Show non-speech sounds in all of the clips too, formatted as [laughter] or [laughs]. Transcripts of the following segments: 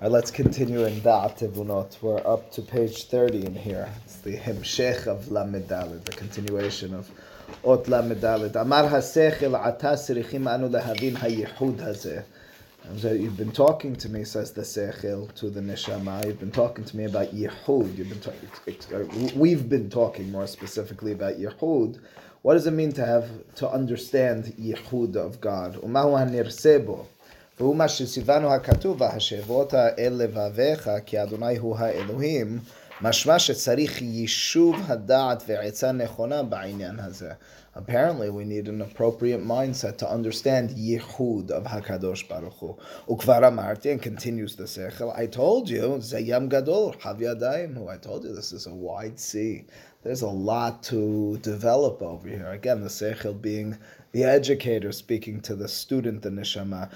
Let's continue in Tevunot. We're up to page 30 in here. It's the Hemshech of Lamed Daled, the continuation of Ot Lamed Daled. Amar HaSechel Ata Sirichim Anu Lehavin HaYichud Hazeh. So you've been talking to me, says the Sechel to the Neshama. You've been talking to me about Yehud. You've been talking. Uh, we've been talking more specifically about Yehud. What does it mean to have to understand Yehud of God? Umahu hanirsebo. והוא מה שציוונו הכתוב, והשבות אל לבביך, כי אדוני הוא האלוהים, משמע שצריך יישוב הדעת ועצה נכונה בעניין הזה. Apparently, we need an appropriate mindset to understand Yehud of Hakadosh Baruch Hu. Ukvar amarti, and continues the sechel. I told you, Zayam Gadol, Hav Yadayim. I told you this is a wide sea. There's a lot to develop over here. Again, the sechel being the educator speaking to the student, the neshama.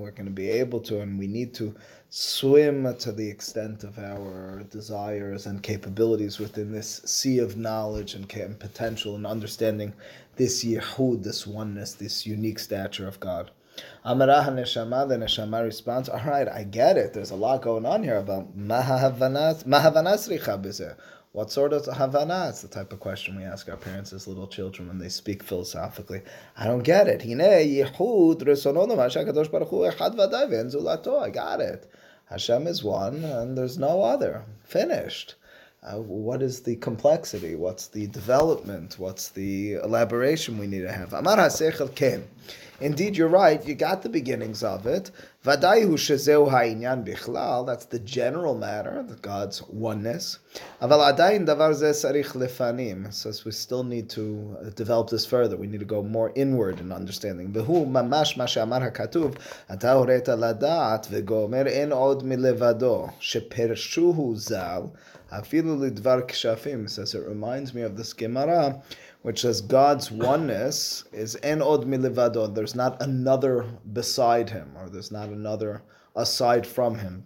We're going to be able to, and we need to swim to the extent of our desires and capabilities within this sea of knowledge and potential and understanding this yehud, this oneness, this unique stature of God. Amarah neshama, the neshama responds, all right, I get it. There's a lot going on here about mahavanas richa What sort of havana? It's the type of question we ask our parents as little children when they speak philosophically. I don't get it. I got it. Hashem is one and there's no other. Finished. Uh, what is the complexity? What's the development? What's the elaboration we need to have? Amar HaSechel Ken. Indeed, you're right. You got the beginnings of it. Vadayu shezeu ha'inyan bichlal. That's the general matter, the God's oneness. Aval adayin davar ze sarich lefanim. Says we still need to uh, develop this further. We need to go more inward in understanding. Behu mamash ma she'amar hakatuv. Ata horeta ladat vegomer en od milevado shepershuhu zal. Afilu lidvar kshafim. Says it reminds me of this Gemara which says God's oneness is en od milivado. There's not another beside him, or there's not another aside from him.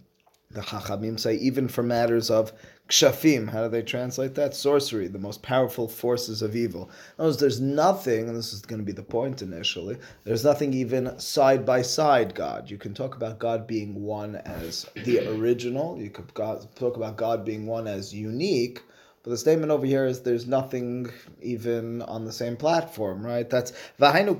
The Chachamim say even for matters of kshafim, how do they translate that? Sorcery, the most powerful forces of evil. There's nothing, and this is going to be the point initially, there's nothing even side by side God. You can talk about God being one as the original, you could talk about God being one as unique, but the statement over here is there's nothing even on the same platform, right? That's Vahinu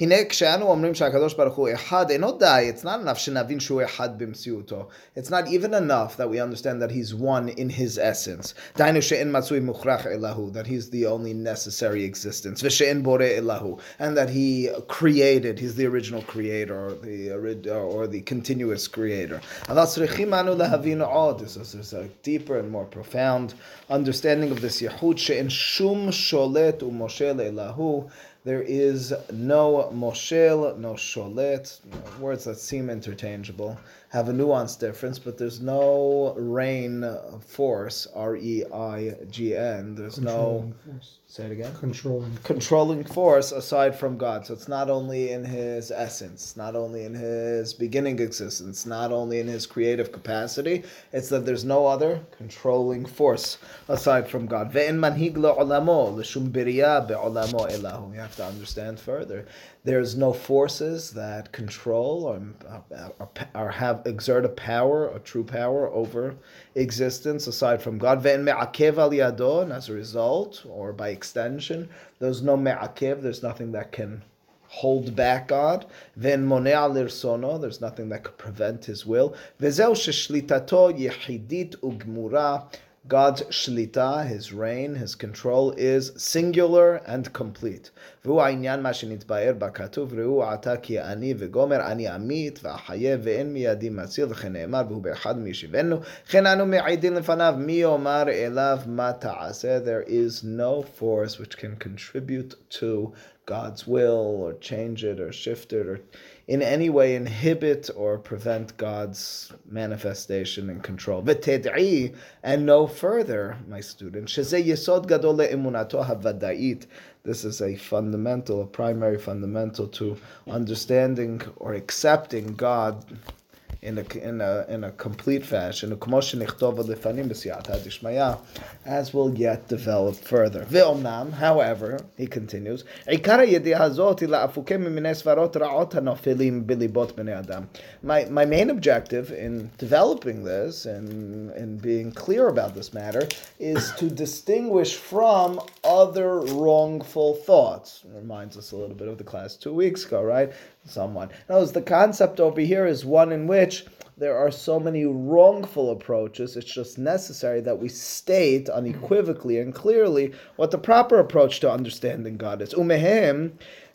הנה כשאנו אומרים שהקדוש ברוך הוא אחד, אינו די, it's not enough שנבין שהוא אחד במציאותו. It's not even enough that we understand that he's one in his essence. דהיינו שאין מצוי מוכרח אלוהו, that he's the only necessary existence, ושאין בורא אלוהו, and that he created, he's the original creator, or the, or the continuous creator. אבל צריכים אנו להבין עוד, this is a deeper and more profound understanding of this ייחוד, שאין שום שולט ומושל אלוהו, there is no moshel, no sholet, words that seem interchangeable, have a nuanced difference, but there's no reign force, R E I G N. There's no. Force. Say it again. Controlling. Controlling force aside from God. So it's not only in his essence, not only in his beginning existence, not only in his creative capacity, it's that there's no other controlling force aside from God. You have to understand further. There's no forces that control or, or, or have exert a power, a true power over existence aside from God. And as a result, or by extension, there's no me'akev, there's nothing that can hold back God. Then monea lirsono, there's nothing that could prevent His will. Vezeu sheshlitato yechidit ugmura. God's shlita, his reign, his control is singular and complete. והוא העניין מה שנתבאר בכתוב, ראו עתה כי אני וגומר, אני אמית ואחיה ואין מידי מציל, וכן נאמר, והוא באחד מישיבנו, כן אנו מעידים לפניו, מי יאמר אליו מה תעשה? There is no force which can contribute to God's will or change it or shift it or in any way inhibit or prevent God's manifestation and control. And no further, my student, this is a fundamental, a primary fundamental to understanding or accepting God in a, in a, in a complete fashion, as will yet develop further. However, he continues, my, my main objective in developing this and in being clear about this matter is to distinguish from other wrongful thoughts. Reminds us a little bit of the class two weeks ago, right? Someone. Notice the concept over here is one in which there are so many wrongful approaches. It's just necessary that we state unequivocally and clearly what the proper approach to understanding God is. Umehem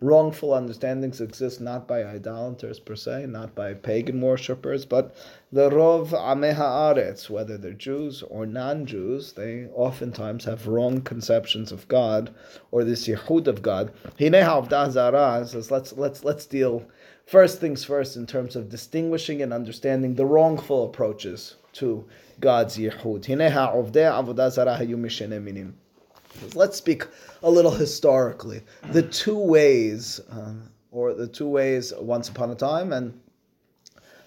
wrongful understandings exist not by idolaters per se, not by pagan worshippers, but the Rov Ameh Haaretz, whether they're Jews or non-Jews, they oftentimes have wrong conceptions of God or this Yehud of God. Hinei Zara says, let's let's let's deal first things first in terms of distinguishing and understanding the wrongful approaches to God's. Hinei Ha'ovdei Avodah Zara Hayu. Let's speak a little historically. The two ways, uh, or the two ways once upon a time, and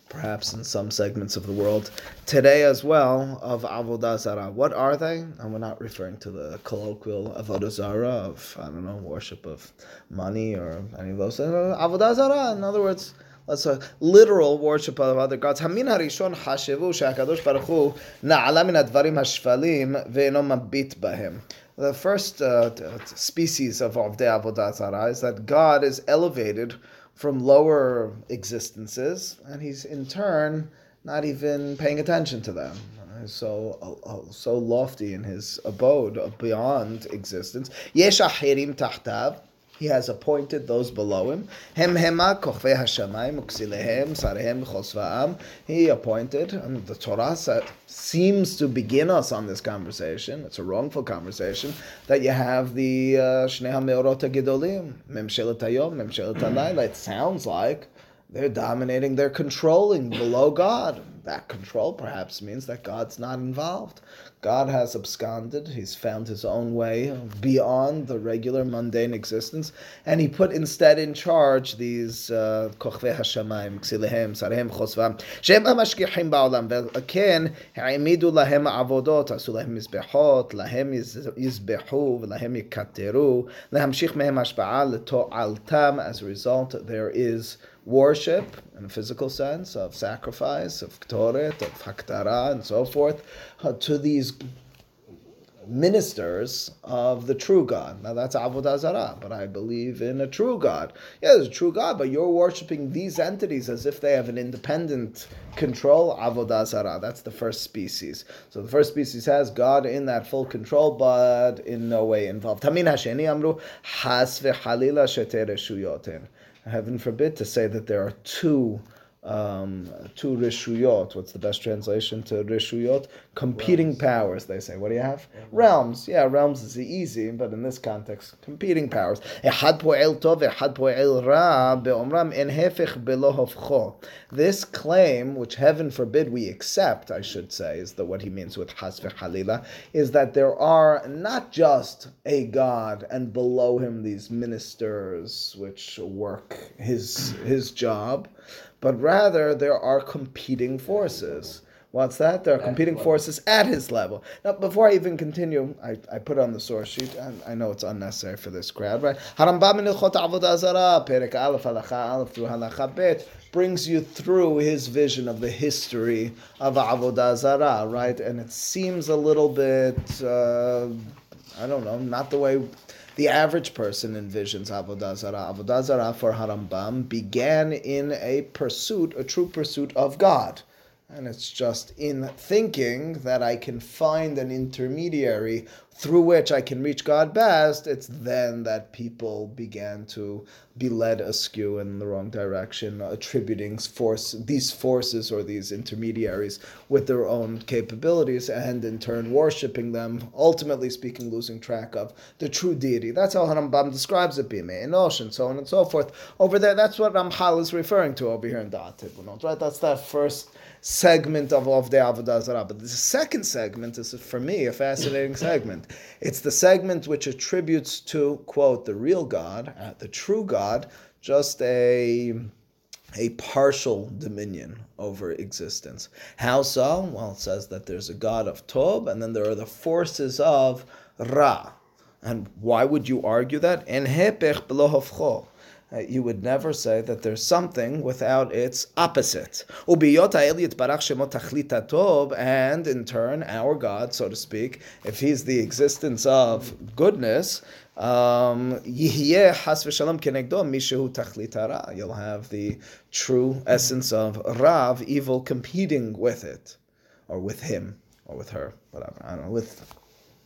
perhaps in some segments of the world today as well, of Avodah Zarah. What are they? And we're not referring to the colloquial Avodah Zarah of, I don't know, worship of money or any of those. things. Avodah Zarah, in other words, that's a literal worship of other gods. Hamin harishon she'akadosh baruch hu na'ala min advarim hashvalim ve'eno mabit bahem. The first uh, species of Avdei Avodah Zarah is that God is elevated from lower existences, and he's in turn not even paying attention to them. So uh, so lofty in his abode beyond existence. Yesh ahirim. He has appointed those below him. Hem hema hashamayim uksilehem sarehem chosvaam. He appointed, and the Torah seems to begin us on this conversation. It's a wrongful conversation that you have the uh, Shnei HaMeorot HaGedolim, Memshelet Hayom, Memshelet Halayla. It sounds like they're dominating, they're controlling below God. That control perhaps means that God's not involved. God has absconded, he's found his own way beyond the regular mundane existence, and he put instead in charge these uh, Kochve Hashemayim, Ba'olam, Lahem Avodot, Lahem as a result, there is worship in a physical sense of sacrifice, of ktoret, of haktara, and so forth, uh, to these ministers of the true God. Now that's Avodah Zarah, but I believe in a true God. Yeah, there's a true God, but you're worshiping these entities as if they have an independent control. Avodah Zarah, that's the first species. So the first species has God in that full control, but in no way involved. Tamin Hasheni Amru, Has sheter Heaven forbid to say that there are two um, two rishuyot. What's the best translation to rishuyot? Competing realms. powers, they say. What do you have? Realms. Yeah, realms is easy, but in this context, competing powers. This claim, which heaven forbid we accept, I should say, is that what he means with hasveh halila, is that there are not just a God and below him these ministers which work his his job but rather there are competing forces. What's that? There are competing forces at his level. Now, before I even continue, I, I put on the source sheet, and I know it's unnecessary for this crowd, right? Harambam Ilchot Avodah Zarah, Perek Aleph, Halacha Aleph through Halacha Bet, brings you through his vision of the history of Avodah Zarah, right? And it seems a little bit, uh, I don't know, not the way the average person envisions Avodah Zarah. Avodah Zarah for Harambam began in a pursuit, a true pursuit of God. And it's just in thinking that I can find an intermediary through which I can reach God best, it's then that people began to be led askew in the wrong direction, attributing force these forces or these intermediaries with their own capabilities, and in turn worshiping them. Ultimately speaking, losing track of the true deity. That's how Rambam describes it, Bime Enosh, and so on and so forth. Over there, that's what Ramchal is referring to over here in Da'at Tevunot, right? That's that first segment of, of the Avodah Zarah. But the second segment is, for me, a fascinating segment. It's the segment which attributes to, quote, the real God, uh, the true God, just a a partial dominion over existence. How so? Well, it says that there's a God of Tob, and then there are the forces of Ra. And why would you argue that? En hepech you would never say that there's something without its opposite. And in turn, our God, so to speak, if He's the existence of goodness, um, you'll have the true essence of Rav, evil, competing with it, or with him, or with her, whatever. I don't know, with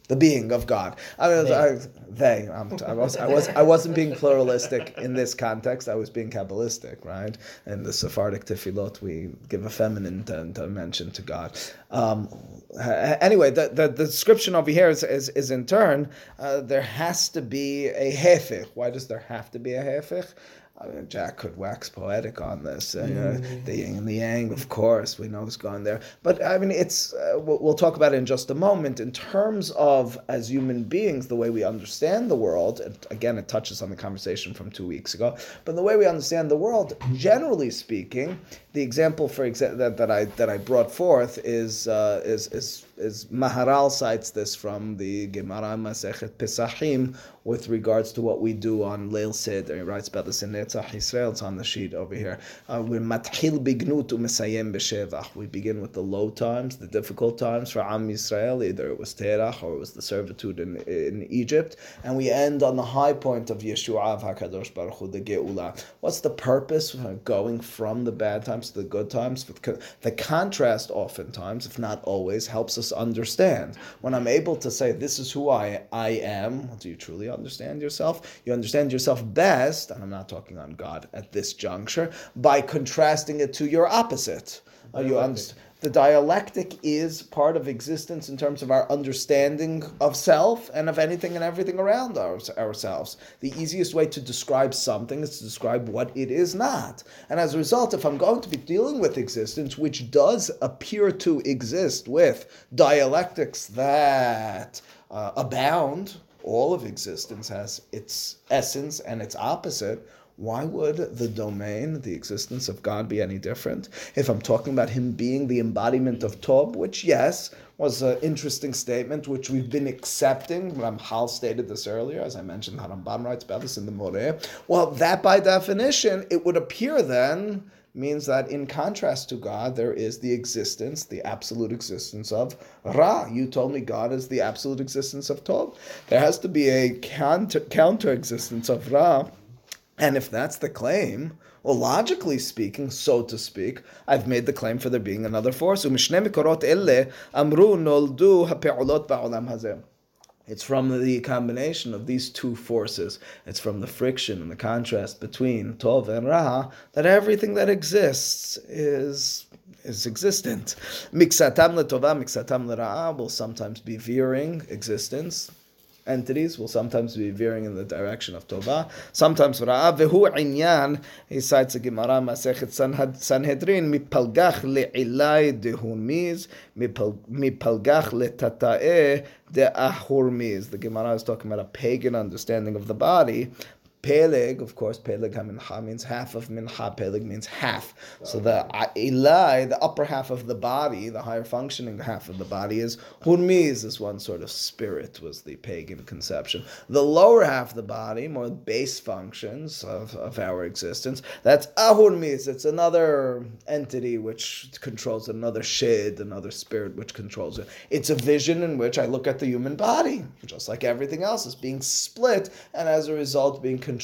the being of God. I mean, they. I, they I, was, I was, I wasn't being pluralistic in this context. I was being kabbalistic, right? In the Sephardic tefillot, we give a feminine dimension to God. Um, anyway, the, the, the, description over here is, is, is in turn, uh, there has to be a hefich. Why does there have to be a hefich? I mean, Jack could wax poetic on this. Uh, mm-hmm. the yin and the yang, of course, we know it's gone there. But I mean, it's uh, we'll, we'll, talk about it in just a moment. In terms of as human beings, the way we understand the world. It, again, it touches on the conversation from two weeks ago. But the way we understand the world, generally speaking, the example for exa- that, that I that I brought forth is uh, is is is Maharal cites this from the Gemara Masechet Pesachim with regards to what we do on Leil Seder. He writes about this in Netzach Israel. It's on the sheet over here. Uh, we matchil bignut umesayem b'shevach. We begin with the low times, the difficult times for Am Yisrael. Either it was Terach or it was the servitude in, in Egypt, and we end on the high point of Yeshua Hakadosh Baruch Hu, the Geula. What's the purpose of going from the bad times to the good times? The contrast, oftentimes, if not always, helps us us understand. When I'm able to say, This is who I, I am, do you truly understand yourself? You understand yourself best, and I'm not talking on God at this juncture, by contrasting it to your opposite. Are you understand the dialectic is part of existence in terms of our understanding of self and of anything and everything around our, ourselves. The easiest way to describe something is to describe what it is not. And as a result, if I'm going to be dealing with existence, which does appear to exist with dialectics that uh, abound, all of existence has its essence and its opposite why would the domain, the existence of God, be any different? If I'm talking about Him being the embodiment of Tob, which, yes, was an interesting statement, which we've been accepting. Ramchal stated this earlier, as I mentioned, Harambam writes about this in the Moreh. Well, that by definition, it would appear then means that in contrast to God, there is the existence, the absolute existence of Ra. You told me God is the absolute existence of Tob. There has to be a counter, counter existence of Ra and if that's the claim, well, logically speaking, so to speak, I've made the claim for there being another force. It's from the combination of these two forces. It's from the friction and the contrast between Tov and Ra that everything that exists is is existent. Miksatam letova, miksatam lera'a will sometimes be veering existence entities will sometimes be veering in the direction of Tova, sometimes Ra'ah. Vehu inyan, he cites a Gemara Masechet Sanhedrin, mipalgach le'ilai dehurmiz, mipalgach le'tata'eh de'ahurmiz. The Gemara is talking about a pagan understanding of the body, Peleg, of course, Peleg HaMincha means half of Mincha. Peleg means half. So the Ilai, the upper half of the body, the higher functioning half of the body is Hurmiz, this one sort of spirit, was the pagan conception. The lower half of the body, more base functions of, of our existence, that's Ahurmiz. It's another entity which controls another shid, another spirit which controls it. It's a vision in which I look at the human body, just like everything else, is being split, and as a result, being controlled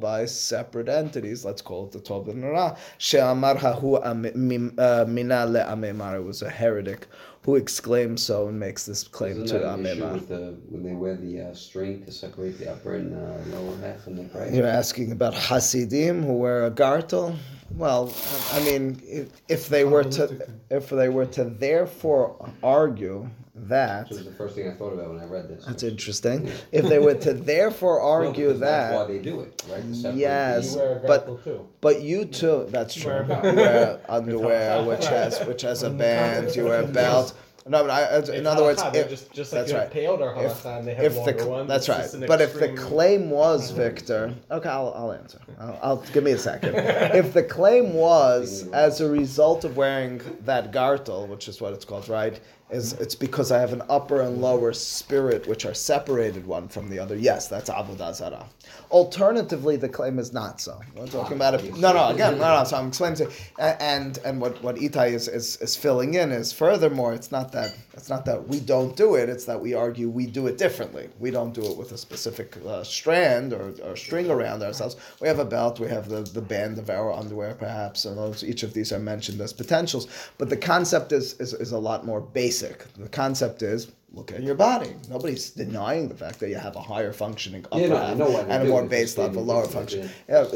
by separate entities. Let's call it the Tov and Ra. She'amar hahu uh, mina le'amemar. It was a heretic who exclaims so and makes this claim Isn't to that an issue Amemar. with the, when they wear the uh, string to separate the upper and uh, lower half when the pray? You're asking about Hasidim who wear a gartel. Well, I mean, if, if they were to, if they were to therefore argue that, Which was the first thing I thought about when I read this. that's interesting. If they were to therefore Well, argue because That's why they do it, right? To Yes. You wear a but- too. but you too, that's true. wear a belt. You wear [laughs] underwear, which has which has a band. You wear a belt. No, but I, in It's other words, if, just, just like that's you right. have peyote if, and they have if the longer ones. that's right. just an But if the claim was Victor, [laughs] okay, I'll, I'll answer. I'll, I'll give me a second. [laughs] if the claim was as a result of wearing that gartel, which is what it's called, right? Is it's because I have an upper and lower spirit which are separated one from the other. Yes, that's avodah zarah. Alternatively, the claim is not so. We're talking about it. No, no. Again, no, no. So I'm explaining to and and what what Itai is, is is filling in is furthermore, it's not that it's not that we don't do it. It's that we argue we do it differently. We don't do it with a specific uh, strand or, or string around ourselves. We have a belt. We have the, the band of our underwear, perhaps, and those, each of these are mentioned as potentials. But the concept is, is is a lot more basic. The concept is look at your body. Nobody's denying the fact that you have a higher functioning upper Yeah, no, half know and a more base level lower function. Yeah,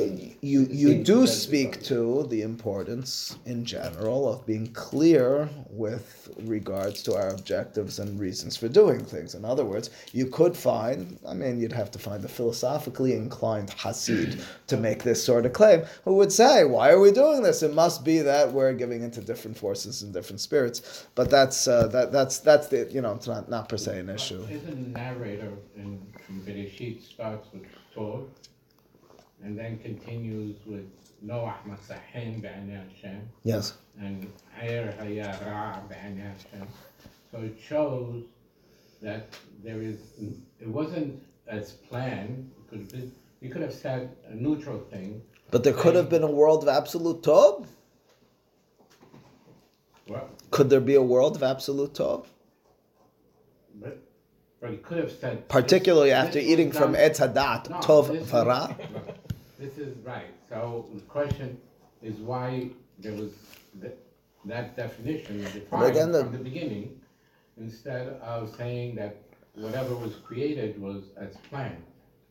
you you do speak to the importance in general of being clear with regards to our objectives and reasons for doing things. In other words, you could find, I mean, you'd have to find a philosophically inclined Hasid to make this sort of claim, who would say, why are we doing this? It must be that we're giving into different forces and different spirits. But that's uh, that that's that's the you know it's not not per se an issue. Isn't the narrator in Bereshit starts with Tov, and then continues with Noach Matzahem Be'anei Hashem, Yes. and Eir Haya Ra Be'anei Hashem. So it shows that there is, it wasn't as planned, it could have been, you could have said a neutral thing. But there could have been a world of absolute Tov. Well, Could there be a world of absolute Tov? But, he could have said. Particularly after eating from Etz Hadat, No, Tov Vara. [laughs] This is right. So the question is why there was th- that definition defined again, the- from the beginning, instead of saying that whatever was created was as planned.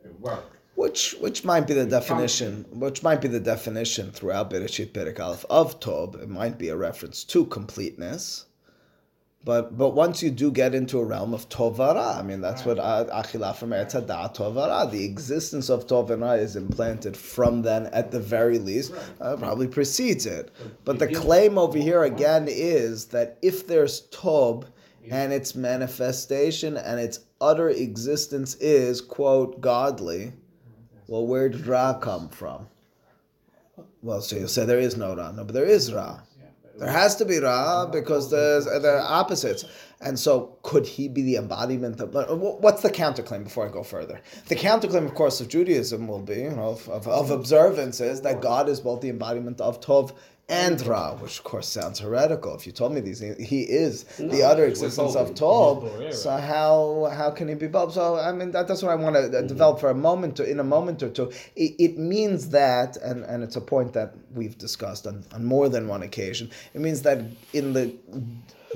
It worked. Which which might be the definition, which might be the definition throughout Bereshit Perek Aleph of Tov. It might be a reference to completeness. But but once you do get into a realm of Tovara, I mean that's what uh, Achila from Etz Hadat Tovara. The existence of Tovara is implanted from then, at the very least, uh, probably precedes it. But the claim over here again is that if there's Tov and its manifestation and its utter existence is quote godly, well, where did Ra come from? Well, so you say there is no Ra. No, but there is Ra. There has to be Ra because there's they're opposites. And so, could he be the embodiment of? What's the counterclaim before I go further? The counterclaim, of course, of Judaism will be, you know, of, of, of observance is that God is both the embodiment of Tov and Ra, which of course sounds heretical. If you told me these, things, he is the No, utter we're existence of Tov. So how how can he be Bob? So I mean that, that's what I want to uh, develop for a moment, or in a moment or two. It, it means that, and, and it's a point that we've discussed on, on more than one occasion. It means that in the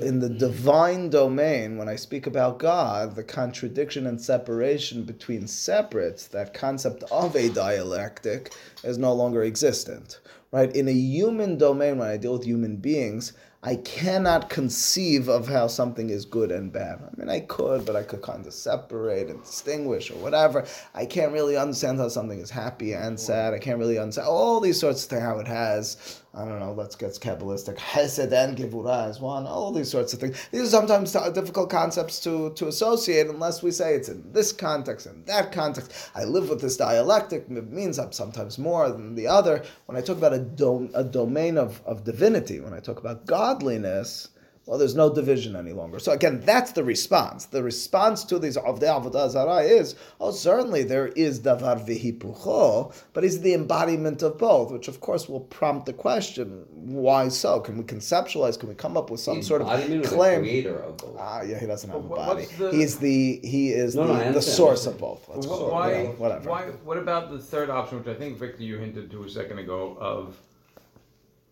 in the divine domain, when I speak about God, the contradiction and separation between separates, that concept of a dialectic, is no longer existent. Right? In a human domain, when I deal with human beings, I cannot conceive of how something is good and bad. I mean, I could, but I could kind of separate and distinguish or whatever. I can't really understand how something is happy and sad. I can't really understand all these sorts of things, how it has, I don't know, let's get Kabbalistic, Hesed and Gevurah is one, all these sorts of things. These are sometimes difficult concepts to, to associate unless we say it's in this context and that context. I live with this dialectic, it means I'm sometimes more than the other. When I talk about a, dom- a domain of, of divinity, when I talk about godliness, well, there's no division any longer. So again, that's the response. The response to these Avdei Avodah Zarah is, oh, certainly there is Davar Vihipucho, but he's the embodiment of both, which of course will prompt the question, why so? Can we conceptualize, can we come up with some sort of Embodiment the claim? creator of both. Ah, yeah, he doesn't have a body. what's the- He's the he is No, no, the, the source of both. Let's Wh- call it. why, Yeah, whatever. why, what about the third option, which I think Victor you hinted to a second ago, of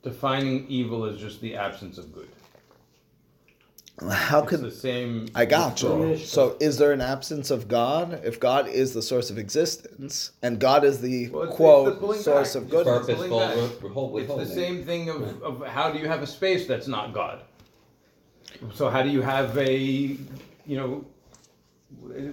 defining evil as just the absence of good? How It's could the same? I got you. So, is there an absence of God? If God is the source of existence, and God is the Well, it's- it's quote the source back. of goodness, purpose. Purposeful back. with- with whole- It's the same thing of, of how do you have a space that's not God? So how do you have a, you know,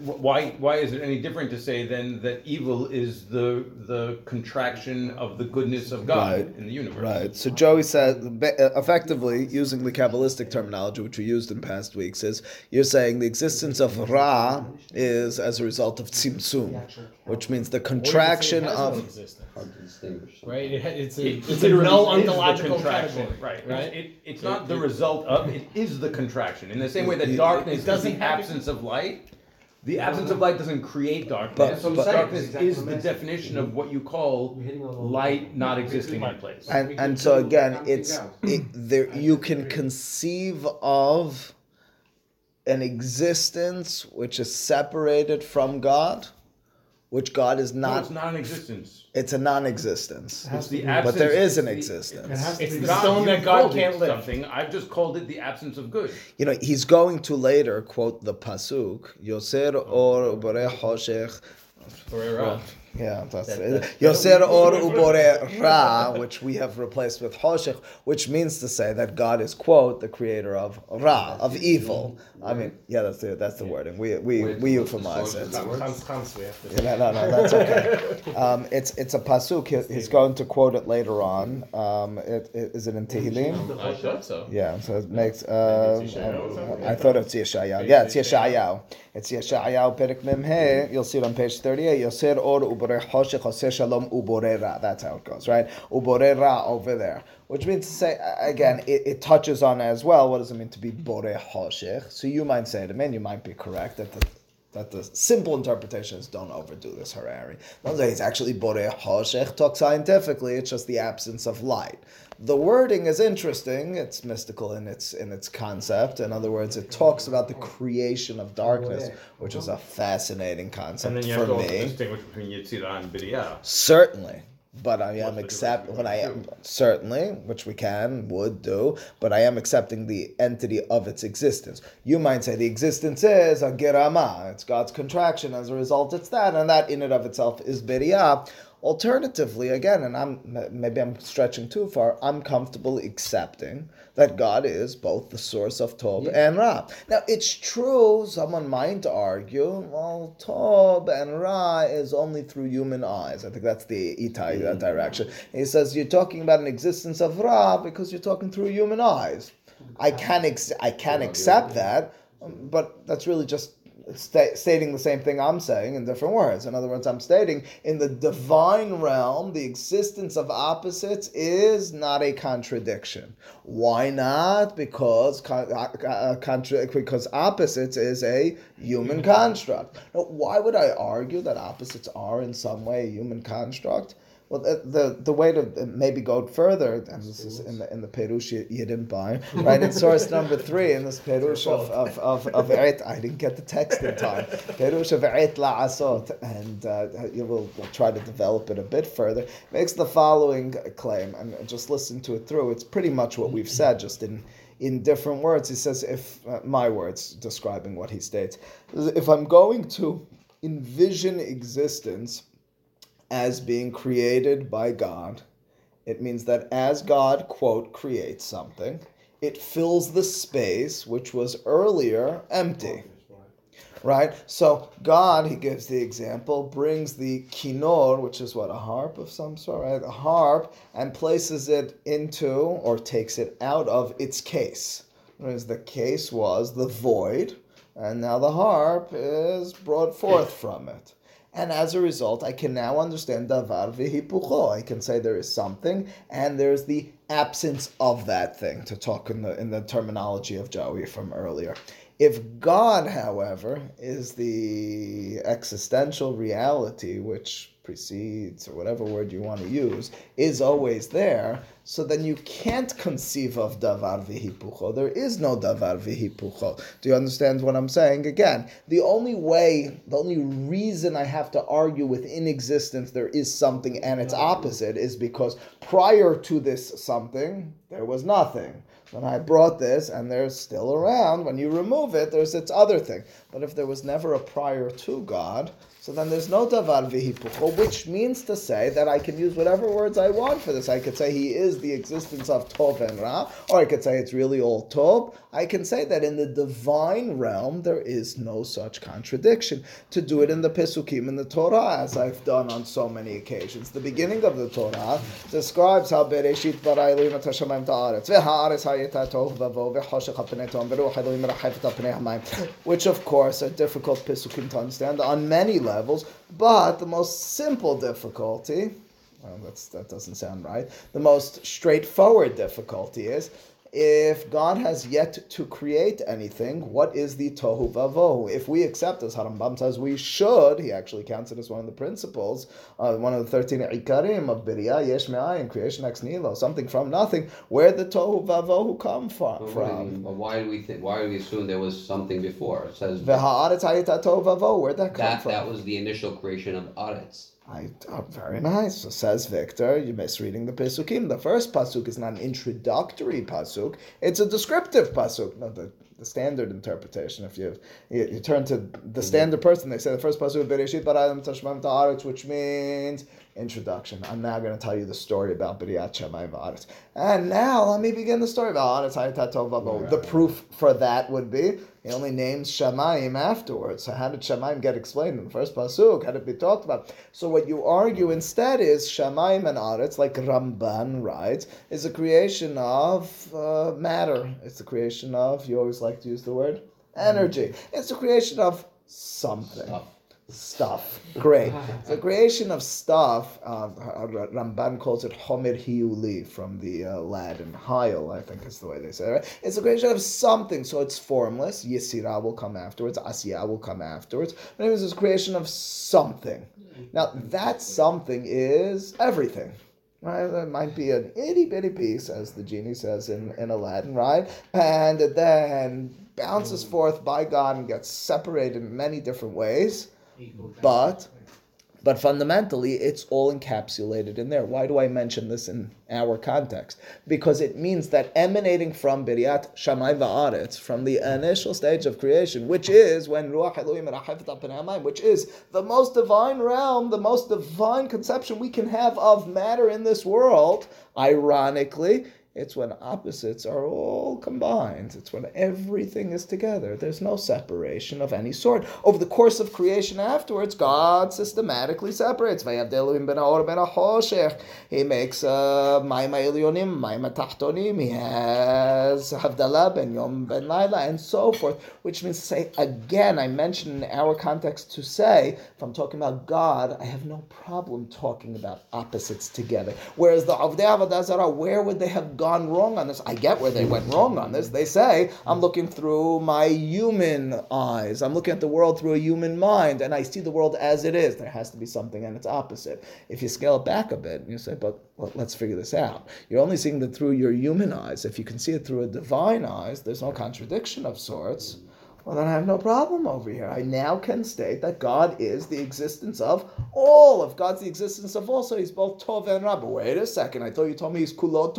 why why is it any different to say then that evil is the the contraction of the goodness of God Right. in the universe? right? So Joey said, uh, effectively using the Kabbalistic terminology, which we used in past weeks, is you're saying the existence of Ra is as a result of Tzimtzum, which means the contraction Or you could say it has no of. existence, Hard to distinguish. right? It, it's a, It it's a no ontological contraction, category, Right, right? It, it's not the result of, it is the contraction. In the same way that darkness is doesn't the absence of light, the absence of light doesn't create darkness. But- But, but- darkness Exactly is what the I'm saying. definition of what you call You're hitting on all light not existing in place. And, We and could so do again, something it's else. it, there. You can conceive of an existence which is separated from God, which God is No, not. it's not an existence. It's a non-existence. It's the absence. But there is an the- existence. It It's the stone that God can't lift. Something. I've just called it the absence of good. You know, he's going to later quote the pasuk, "Yoser or oh. ubore hoshech." Forever. Yeah, that's That- that- Yoser or ubore ra, which we have replaced with hoshech, which means to say that God is quote the creator of ra of evil. I mean, yeah, that's the that's the wording. We we Wait, we what's the euphemize it. that word? Chans, chans, we have to. Yeah, no, no, that's okay. [laughs] Um, it's it's a pasuk. He- He's going to quote it later on. Um, it, it, is it in Tehillim? I thought so. Yeah, so it makes. Uh, Maybe. I, I thought it's Yeshayahu. Yeah, it's Yeshayahu. It's Yeshayahu Perek Mem He. You'll see it on page thirty-eight. Yoser or ubore shalom. That's how it goes, right? Ubore ra over there, which means to say again, it, it touches on as well. What does it mean to be bore hoshech? So you might say me, and you might be correct that the that the simple interpretation is don't overdo this Harari. Don't say it's actually Borei Hoshech. Talk scientifically, it's just the absence of light. The wording is interesting. It's mystical in its in its concept. In other words, it talks about the creation of darkness, which is a fascinating concept And then you have for to also me. distinguish between Yetzirah and Biriyah. Certainly. But I am accept when I am certainly, which we can, would do, but I am accepting the entity of its existence. You might say the existence is a girama, it's God's contraction, as a result it's that, and that in and of itself is biriyah. Alternatively, again, and I'm maybe I'm stretching too far, I'm comfortable accepting that God is both the source of Tob and Ra. Now it's true, someone might argue, well, Tob and Ra is only through human eyes. I think that's the Itai that mm. direction. He says you're talking about an existence of Ra because you're talking through human eyes. I can ex- I can accept that, um, but that's really just sta- stating the same thing I'm saying in different words. In other words, I'm stating in the divine realm, the existence of opposites is not a contradiction. Why not? Because con- uh, uh, contra- because opposites is a human construct. Now, why would I argue that opposites are in some way a human construct? Well, the, the the way to maybe go further, and this is in the in the Perush you, you didn't buy, [laughs] right? In source number three, in this Perush of of of, of Et, I didn't get the text in time. [laughs] Perush of Et La'asot, and uh, you will we'll try to develop it a bit further. Makes the following claim, and just listen to it through. It's pretty much what we've said, just in in different words. He says, if uh, my words describing what he states, if I'm going to envision existence as being created by God, it means that as God, quote, creates something, it fills the space which was earlier empty. Right? So God, he gives the example, brings the kinor, which is what, a harp of some sort, right? A harp, and places it into or takes it out of its case. Whereas the case was the void, and now the harp is brought forth from it. And as a result, I can now understand davar v'hipucho. I can say there is something, and there's the absence of that thing. To talk in the in the terminology of Joey from earlier. If God, however, is the existential reality which precedes, or whatever word you want to use, is always there, so then you can't conceive of davar v'hipucho. There is no davar v'hipucho. Do you understand what I'm saying? Again, the only way, the only reason I have to argue with in existence there is something and its opposite is because prior to this something, there was nothing. When I brought this and they're still around, when you remove it, there's its other thing. But if there was never a prior to God, so then there's no davar v'hipucho, which means to say that I can use whatever words I want for this. I could say he is the existence of tov and ra, or I could say it's really all tov. I can say that in the divine realm there is no such contradiction. To do it in the Pesukim in the Torah, as I've done on so many occasions. The beginning of the Torah describes how Bereshit bara ta'aretz, which of course are difficult Pesukim to understand on many levels levels, but the most simple difficulty, well, that doesn't sound right, the most straightforward difficulty is if God has yet to create anything, what is the tohu vavohu? If we accept, as Harambam says, we should, he actually counts it as one of the principles, uh, one of the 13 ikarim of Biriyah, Yesh Me'ayin, creation ex nihilo, something from nothing, where the tohu vavohu come from. From. But why do we think? Why do we assume there was something before? It says V'ha'aretz hayeta tohu vavohu, where'd that come that from? that was the initial creation of Aretz. I, oh, very nice. So says Victor, you're misreading the Pesukim. The first Pasuk is not an introductory Pasuk, it's a descriptive Pasuk. No, the, the standard interpretation, if you, you you turn to the mm-hmm. standard person, they say the first Pasuk is Bereshit Barayim Tashmam Ta'aretz, which means introduction. I'm now going to tell you the story about B'riyat Shemayim. And now let me begin the story about Aretz The proof for that would be he only names Shemayim afterwards. So how did Shemayim get explained in the first pasuk? How did it be talked about? So what you argue instead is Shemayim and Aretz, like Ramban writes, is a creation of uh, matter. It's the creation of. You always like to use the word energy. It's the creation of something Stuff. Stuff. Great. The creation of stuff, uh, Ramban calls it Homer Hiuli from the uh, Latin. Hyle, I think is the way they say it. Right? It's the creation of something, so it's formless. Yisira will come afterwards. Asiya will come afterwards. But it's a creation of something. Now, that something is everything. Right, that might be an itty bitty piece, as the genie says in, in Aladdin, right? And it then bounces forth by God and gets separated in many different ways. But but fundamentally, it's all encapsulated in there. Why do I mention this in our context? Because it means that emanating from Biryat Shamay Va'aretz, from the initial stage of creation, which is when Ruach Elohim hamayim, which is the most divine realm, the most divine conception we can have of matter in this world, ironically, it's when opposites are all combined. It's when everything is together. There's no separation of any sort. Over the course of creation afterwards, God systematically separates. He makes uh, Maim Elyonim, Maim Tahtonim. He has Havdalah ben Yom ben Laila, and so forth. Which means to say, again, I mentioned in our context to say, if I'm talking about God, I have no problem talking about opposites together. Whereas the Avdei Avodah where would they have gone wrong on this? I get where they went wrong on this. They say, I'm looking through my human eyes. I'm looking at the world through a human mind, and I see the world as it is. There has to be something and its opposite. If you scale it back a bit, you say, but well, let's figure this out. You're only seeing it through your human eyes. If you can see it through a divine eyes, there's no contradiction of sorts. Well, then I have no problem over here. I now can state that God is the existence of all. If God's the existence of all, so he's both Tov and Ra. But wait a second, I thought you told me he's Kulot.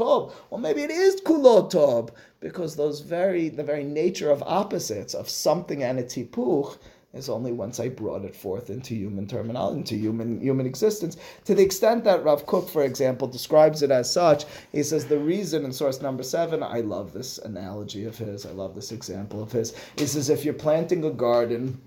Well, maybe it is Kulot because those very, the very nature of opposites, of something and its hipuch, is only once I brought it forth into human terminology, into human human existence. To the extent that Rav Kook, for example, describes it as such, he says the reason in source number seven, I love this analogy of his, I love this example of his, he says if you're planting a garden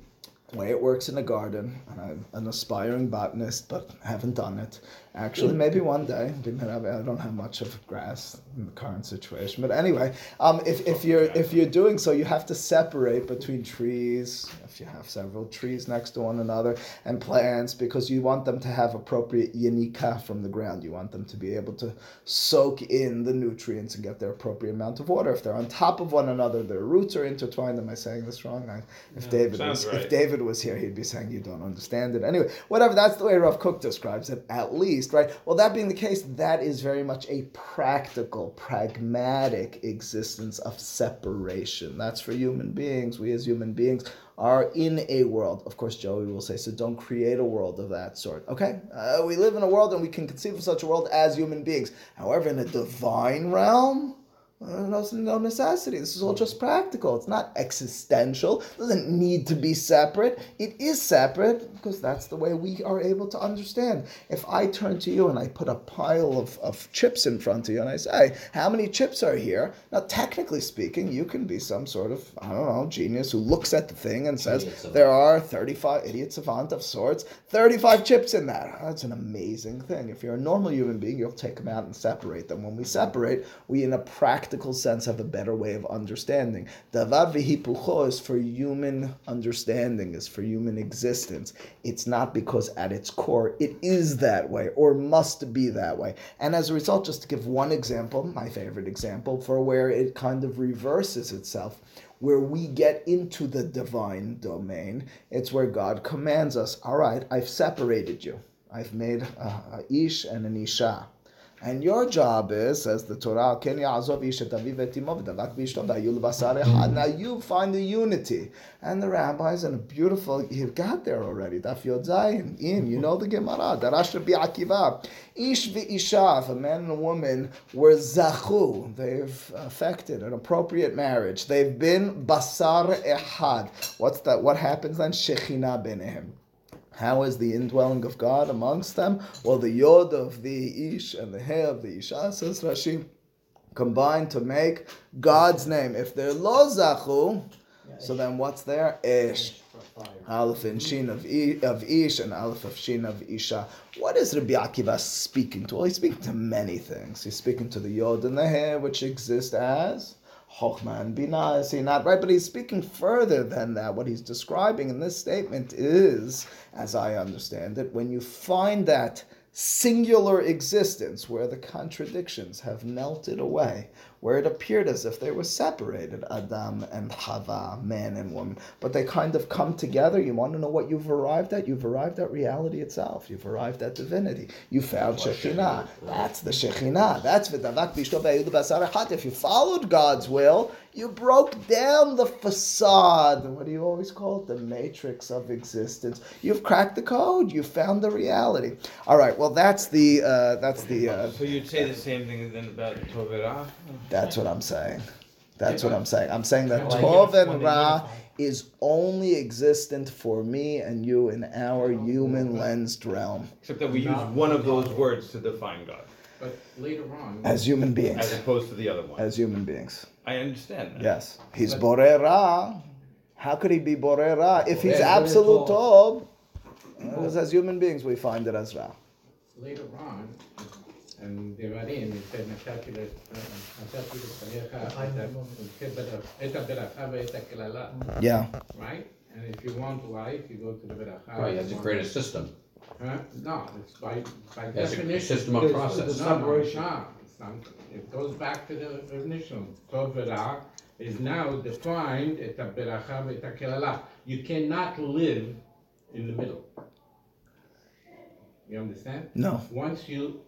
the way it works in a garden, and I'm an aspiring botanist, but haven't done it. Actually, maybe one day. I don't have much of grass in the current situation, but anyway, um, if, if you're if you're doing so, you have to separate between trees. If you have several trees next to one another and plants, because you want them to have appropriate yanika from the ground. You want them to be able to soak in the nutrients and get their appropriate amount of water. If they're on top of one another, their roots are intertwined. Am I saying this wrong? I, if David was, right. if David was here, he'd be saying you don't understand it. Anyway, whatever. That's the way Rav Kook describes it, at least, right? Well, that being the case, that is very much a practical, pragmatic existence of separation. That's for human beings. We as human beings are in a world. Of course, Joey will say, so don't create a world of that sort. Okay? Uh, we live in a world and we can conceive of such a world as human beings. However, in a divine realm, Uh, no, no necessity. This is all just practical. It's not existential. It doesn't need to be separate. It is separate because that's the way we are able to understand. If I turn to you and I put a pile of, of chips in front of you and I say, How many chips are here? Now, technically speaking, you can be some sort of, I don't know, genius who looks at the thing and says, There are 35, idiot savant of sorts, 35 chips in that. Ah, that's an amazing thing. If you're a normal human being, you'll take them out and separate them. When we separate, we, in a practical sense, have a better way of understanding. Davar v'hipucho is for human understanding, is for human existence. It's not because at its core it is that way or must be that way. And as a result, just to give one example, my favorite example, for where it kind of reverses itself where we get into the divine domain, it's where God commands us, all right, I've separated you. I've made a, a ish and an isha. And your job is, says the Torah, "Ken ya'azov ish et aviv et imo v'davak b'ishto v'hayu lebasar echad." Now you find the unity. And the rabbis, and a beautiful, you've got there already. Daf Yod Zayin, in, you know the Gemara. Ish if a man and a woman were zachu, they've affected an appropriate marriage. They've been basar echad. What's that? What happens then? Shechina benehem. How is the indwelling of God amongst them? Well, the yod of the ish and the he of the isha, says Rashi, combine to make God's name. If they're lo zachu, so then what's there? Ish. Aleph and Shin of, I, of Ish and Aleph of Shin of Isha. What is Rabbi Akiva speaking to? Well, he's speaking to many things. He's speaking to the Yod and the He, which exist as Chochmah and is he not right? But he's speaking further than that. What he's describing in this statement is, as I understand it, when you find that singular existence where the contradictions have melted away, where it appeared as if they were separated, Adam and Hava, man and woman, but they kind of come together. You want to know what you've arrived at? You've arrived at reality itself. You've arrived at divinity. You found Shekhinah. That's the Shekhinah. That's V'davak v'ayud basar. If you followed God's will, you broke down the facade. What do you always call it? The matrix of existence. You've cracked the code. You found the reality. All right. Well, that's the uh, that's the uh, So you'd say the same thing then about Tovera? that's what I'm saying. That's what I'm saying. I'm saying that Like Tov and Ra is only existent for me and you in our human lensed realm Except that we use one of those words to define God, But later on, as human beings. as opposed to the other one. As human beings. I understand that. Yes, he's borera. How could he be borera if he's absolute tov? Because as human beings, we find it as ra. Later on, and the Devarim, it said, "Nashati lefanecha, Yeah. Right? And if you want wife, you go to the beracha. Right, you have to create a system. Huh? No, it's by, by That's definition. a system of process. No, no, no it's separation. not. It's not. It goes back to the initial. Tov v'ra is now defined את הברכה ואת הקללה. You cannot live in the middle. You understand? No. Once you,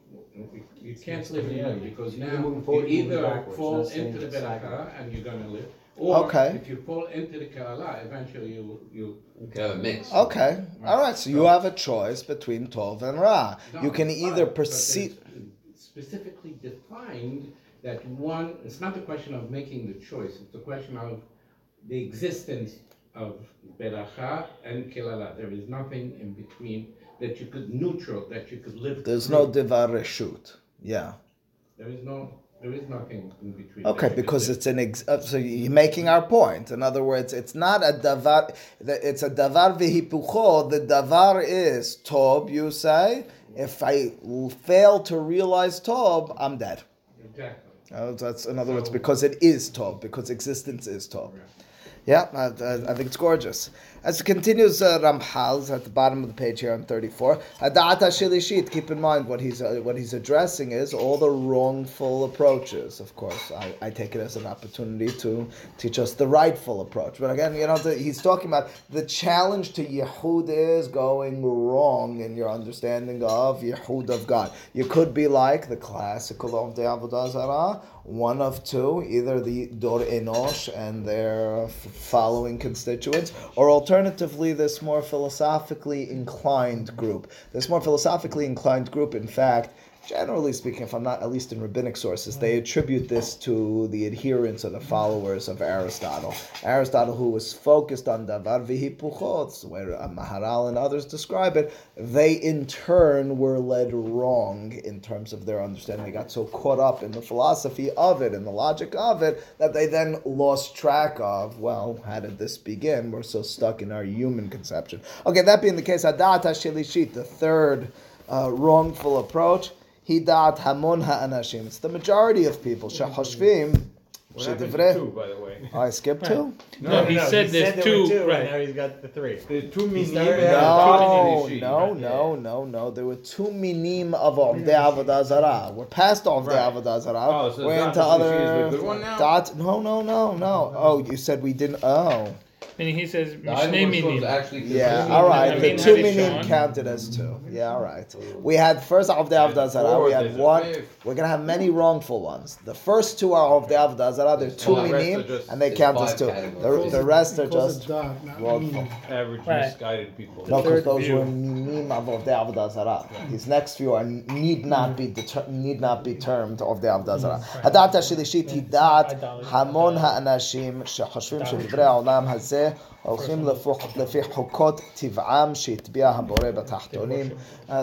you can't It's live in the middle yeah, because you're now moving you forward, you're moving either backwards, fall not staying into the in the cycle. berachah and you're gonna live, or Okay. if you fall into the kalala, eventually you you. You can have a mix. Okay. All right. So you have a choice between Tov and Ra. You No, can it's either fine, but perceive. defined that one, it's not a question of making the choice, it's a question of the existence of beracha and kilala. There is nothing in between that you could neutral, that you could live There's through. no Devar Reshut. Yeah. There is no, There is nothing in between. Okay, because it's an ex- uh, so you're making our point. In other words, it's not a davar. the- It's a davar v'hipucho. The davar is tob. You say, if I fail to realize tob, I'm dead. Exactly. Uh, that's in other words because it is tob, because existence is tob. Yeah, I, I, I think it's gorgeous. As it continues, uh, at the bottom of the page here on 34. Hadata Shilishit, keep in mind what he's uh, what he's addressing is all the wrongful approaches. Of course, I, I take it as an opportunity to teach us the rightful approach. But again, you know, he's talking about the challenge to Yehud is going wrong in your understanding of Yehud of God. You could be like the classical of the Avodah Zarah, one of two, either the Dor Enosh and their following constituents, or alternatively this more philosophically inclined group. This more philosophically inclined group, in fact, generally speaking, if I'm not at least in rabbinic sources, they attribute this to the adherents or the followers of Aristotle. Aristotle, who was focused on davar v'hipuchot, where uh, Maharal and others describe it, they in turn were led wrong in terms of their understanding. They got so caught up in the philosophy of it and the logic of it that they then lost track of, well, how did this begin? We're so stuck in our human conception. Okay, that being the case, Adata Shilishit, the third uh, wrongful approach, Hidat Hamon Ha'anashim. It's the majority of people. Shehoshvim. What happened to two, by the way? Oh, I skipped two? No, he said there's there two, were two, right. now he's got the three. The two minim No, no, no, no, no. There were two minim of Avdei Avodah Zarah. We're past Avdei Right. Avodah Zarah. Oh, so We're Dot into Shlishi is other the good one now? Dot. No, no, no, no. Oh, you said we didn't. Oh, And he says, The item Mishneh we're supposed Minim. to actually yeah. continue All to right. I The mean, two Harishon. minim counted as two. Yeah, all right. We had first Avdei Avodah Zarah. four, We had there's a one. fifth. We're gonna have many wrongful ones. The first two are Avdei Avodah Zarah. They're two the rest are minim, just- and they It's count as five two. The, categories. the rest are Because just it's dot, not wrongful. meaning. Average Right. misguided people. No, because third those view. were minim of the avodah zarah. These next few are need not be deter- need not be termed of the avodah zarah. הדת השלישית היא דעת המון האנשים שחושבים שדברי העולם הזה Uh,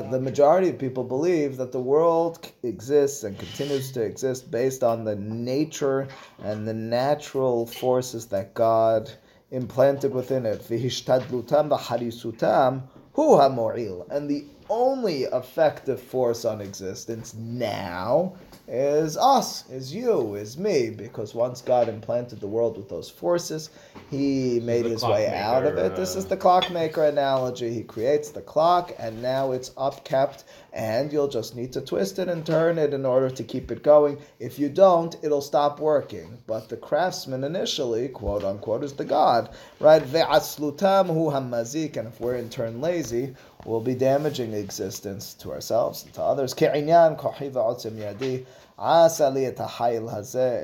the majority of people believe that the world exists and continues to exist based on the nature and the natural forces that God implanted within it. V'hishtadlutam v'harisutam hu hamo'il. And the only effective force on existence now is us, is you, is me, because once God implanted the world with those forces, He made the His way out of it. This uh, is the clockmaker analogy. He creates the clock, and now it's upkept, and you'll just need to twist it and turn it in order to keep it going. If you don't, it'll stop working. But the craftsman initially, quote unquote, is the God, right? Ve'aslutam hu hamazik, and if we're in turn lazy, we'll be damaging existence to ourselves and to others.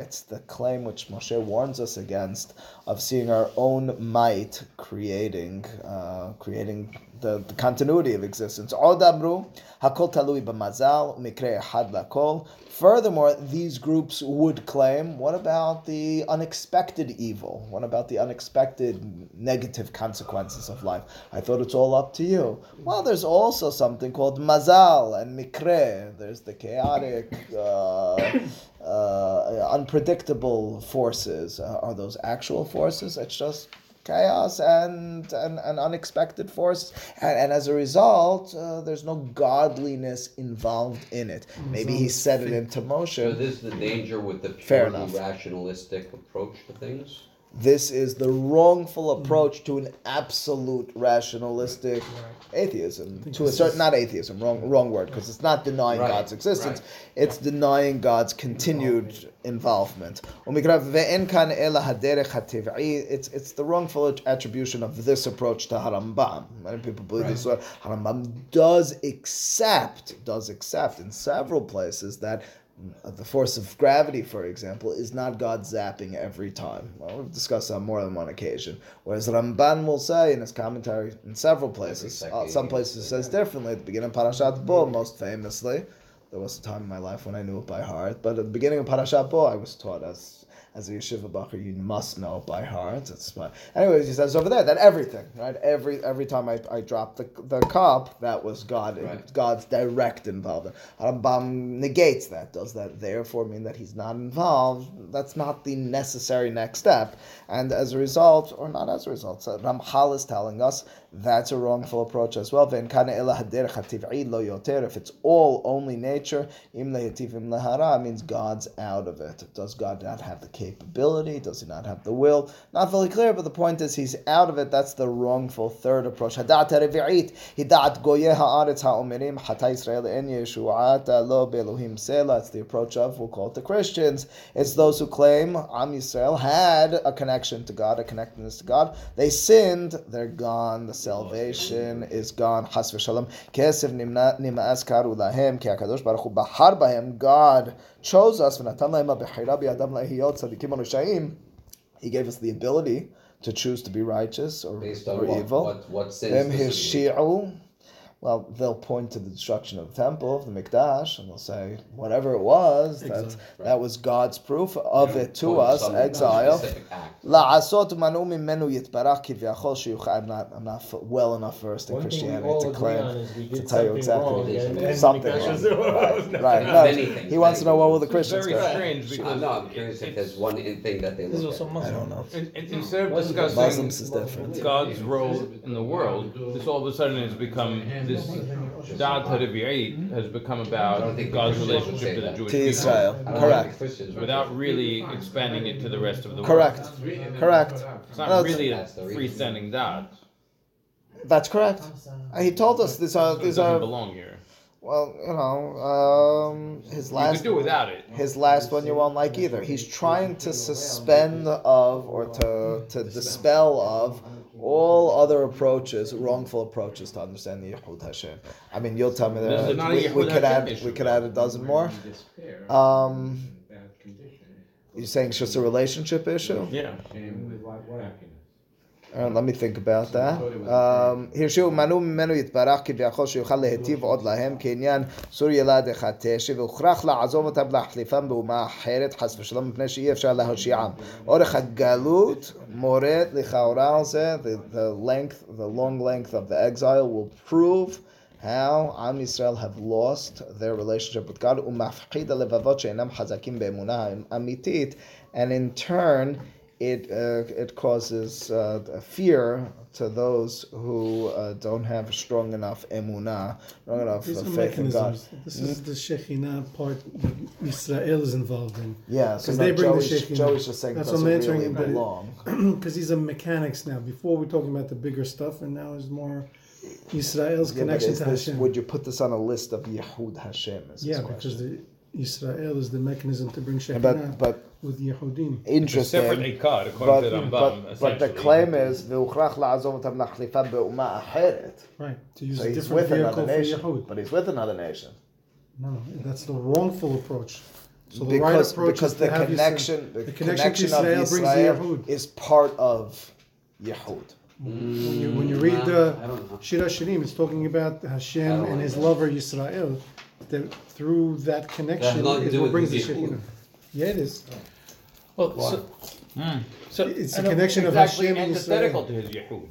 It's the claim which Moshe warns us against of seeing our own might creating, uh, creating the, the continuity of existence. Furthermore, these groups would claim, what about the unexpected evil? What about the unexpected negative consequences of life? I thought it's all up to you. Well, there's also something called mazal and mikre. There's the chaotic, uh, uh, unpredictable forces. Uh, are those actual forces? It's just chaos and and, and unexpected force and, and as a result uh, there's no godliness involved in it. Maybe he set it into motion. So this is the danger with the Fair purely rationalistic approach to things. this is the wrongful approach to an absolute rationalistic atheism. To a certain not atheism wrong wrong word because it's not denying Right, god's existence. Right. it's denying god's continued involvement. It's it's the wrongful attribution of this approach to Harambam. Many people believe right. this. Word. Harambam does accept does accept in several places that the force of gravity, for example, is not God zapping every time. Well, we've discussed that on more than one occasion. Whereas Ramban will say in his commentary in several places, uh, some places says differently at the beginning of Parashat Bo, mm-hmm. most famously, there was a time in my life when I knew it by heart, but at the beginning of Parashat Bo, I was taught as as a yeshiva bacher, you must know it by heart. It's my, anyways, he says over there that everything, right? Every every time I, I dropped the, the cup, that was God, Right. God's direct involvement. Rambam negates that. Does that therefore mean that he's not involved? That's not the necessary next step. And as a result, or not as a result, so Ramchal is telling us that's a wrongful approach as well. If it's all only nature, means God's out of it. Does God not have the capability? Does he not have the will? Not very clear, but the point is he's out of it. That's the wrongful third approach. It's the approach of, we'll call it the Christians. It's those who claim Am Yisrael had a connection to God, a connectedness to God. They sinned, they're gone. The salvation is gone. Chas v'shalom. Nimna- nima'as karu lahem, ki HaKadosh Baruch Hu bahar bahem. God chose us, v'natan lahem ha'bechira bi'adam la'hiyot tzadikim u'rishaim. He gave us the ability to choose to be righteous or, Based on or what, evil. what, what sin Them specifically? hishi'u well, they'll point to the destruction of the temple, of the Mikdash, and they'll say, whatever it was, that, that was God's proof of yeah, it to us, exile. I'm not, I'm not well enough versed in One Christianity to claim, to tell you exactly wrong, something wrong. Right, right. No, Anything, he wants to know what will the Christians very strange because I'm curious if there's one thing that they look also Muslim. I don't know. Hmm. Instead of discussing Muslims is different. God's role in the world, this all of a sudden has become this Da'at HaRevi'it has become about God's the Christians would relationship to the. Jewish To people. Israel, correct. think Christians would Without really expanding it to the rest of the world. Correct, correct. It's not it's- really a That's the reason. freestanding dot. That's correct. He told us these are It these doesn't are belong here. well, you know, um, his You last could do without it. his last one you won't like either. He's trying to suspend of or to to dispel of all other approaches, wrongful approaches to understand the Yehud Hashem. I mean, you'll tell me that that is not a we, we could add we could add a dozen more. Um, you're saying it's just a relationship issue? Yeah. Shame with what, what happiness? Uh, let me think about that. Um, הרשיעו מנעו ממנו יתברך כביכול שיוכל להיטיב עוד להם כעניין סור ילד אחד תשע והוכרח לעזוב אותם להחליפם באומה אחרת חס ושלום מפני שאי אפשר להושיעם. אורך הגלות מורה לכאורה על זה, the, the length, the long length of the exile will prove how Am Yisrael have lost their relationship with God ומפחיד הלבבות שאינם חזקים באמונה אמיתית and in turn it uh, it causes uh, fear to those who uh, don't have strong enough emunah, strong enough These faith in God. This is the Shekhinah part that Israel is involved in. Yeah, so 'Cause now they bring the Shekhinah. Joey's just saying That's what I'm answering, really belong. [clears throat] Because these are mechanics now. Before we're talking about the bigger stuff, and now there's more Israel's Yeah, connection to this, Hashem. would you put this on a list of Yehud Hashem? Is yeah, because the Israel is the mechanism to bring Shekhinah but but with Yehudim. Interesting. Separate ikar, according but, to Rambam. But, but the claim is. Right. To use so a different vehicle nation, for Yehud. But he's with another nation. No, that's the wrongful approach. So the because, right approach because is the connection, the, the connection, connection of Israel, Yehud. is part of Yehud. Mm. When, you, when you read the uh, Shira Shirim, it's talking about Hashem and His lover Yisrael. That through that connection that is what brings the Shekhinah. Yeah, it is. Well, so, hmm. so It's I a don't- connection of exactly Hashem and antithetical Yisrael. to his Yehud.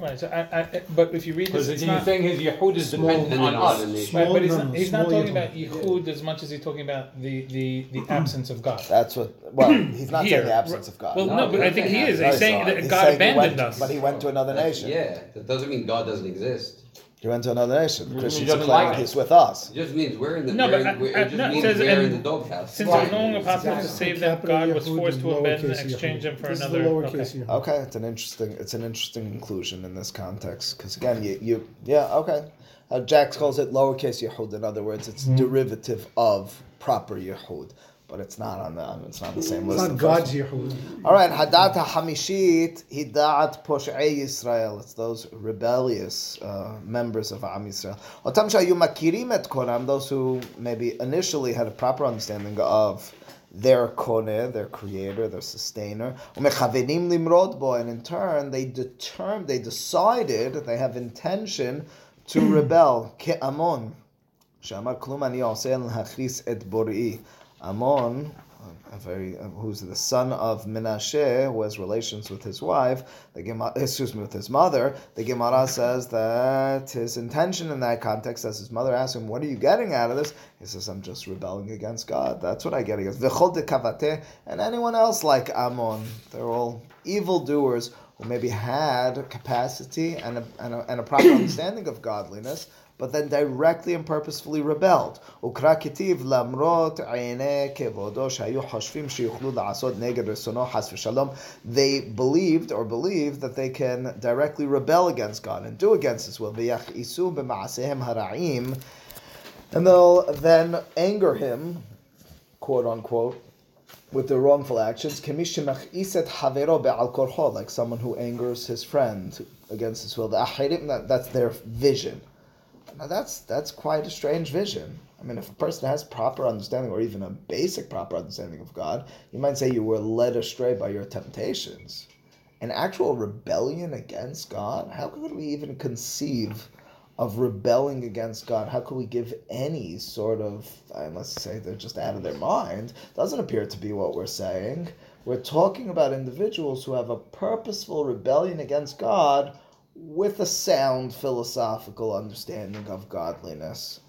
Right, so I, I, but if you read Because this, he's it's not. saying his Yehud is Small- dependent on And then us. on the nation. Right, but he's not, no, he's not small talking about Yehud. Yehud as much as he's talking about the, the, the [clears throat] absence of God. That's what. Well, he's not saying the absence of God. Well, No, no, but he I think he doesn't is. have- He's saying sorry. that He's God saying he abandoned went- us. But he went to another nation. Yeah, that doesn't mean God doesn't exist. He went to another nation. Christians doesn't are like he's with us. It just means we're in the. No, we're, but we're, I- it just no, means says we're in- in the doghouse. Since Right. it's no longer possible to That's save the them, God was forced to abandon and lowercase exchange Yehud. them for this another. Is the lowercase okay. Okay, it's an interesting. It's an interesting inclusion in this context because again, you, you yeah okay. Uh, Jax calls it lowercase Yehud. In other words, it's derivative of proper Yehud, but it's not on the it's not the same it's list. Not God's All right, Hadat Hamishit Hidat Poshei Israel. It's those rebellious uh, members of Am Yisrael. Otam Shayu Makirim Et Konam. Those who maybe initially had a proper understanding of their kone, their creator, their sustainer. Umechavenim limrod bo, and in turn they determined, they decided, they have intention to [clears throat] rebel. Ke'amon. Shamar Klumani ani osen et bor'i. Amon, a very, who's the son of Menashe, who has relations with his wife, the Gemara, [laughs] excuse me, with his mother, the Gemara says that his intention in that context, as his mother asks him, what are you getting out of this? He says, I'm just rebelling against God. That's what I get against. V'chol de kavate, and anyone else like Amon. They're all evildoers who maybe had capacity and a, and a, and a proper [clears throat] understanding of godliness, but then directly and purposefully rebelled. וקרא כתיב למרות עיני כבודו שהיו חושבים שיוכלו לעשות נגד רצונו חס ושלום. They believed or believed that they can directly rebel against God and do against His will. ויכעסו במעשיהם הרעים. And they'll then anger him, quote unquote, with their wrongful actions, כמי שמכעיס את חברו בעל כורחו, like someone who angers his friend against his will. The ahirim, that, that's their vision. Now that's that's quite a strange vision. I mean, if a person has proper understanding, or even a basic proper understanding of God, you might say you were led astray by your temptations. An actual rebellion against God? How could we even conceive of rebelling against God? How could we give any sort of, unless say they're just out of their mind, doesn't appear to be what we're saying. We're talking about individuals who have a purposeful rebellion against God with a sound philosophical understanding of godliness.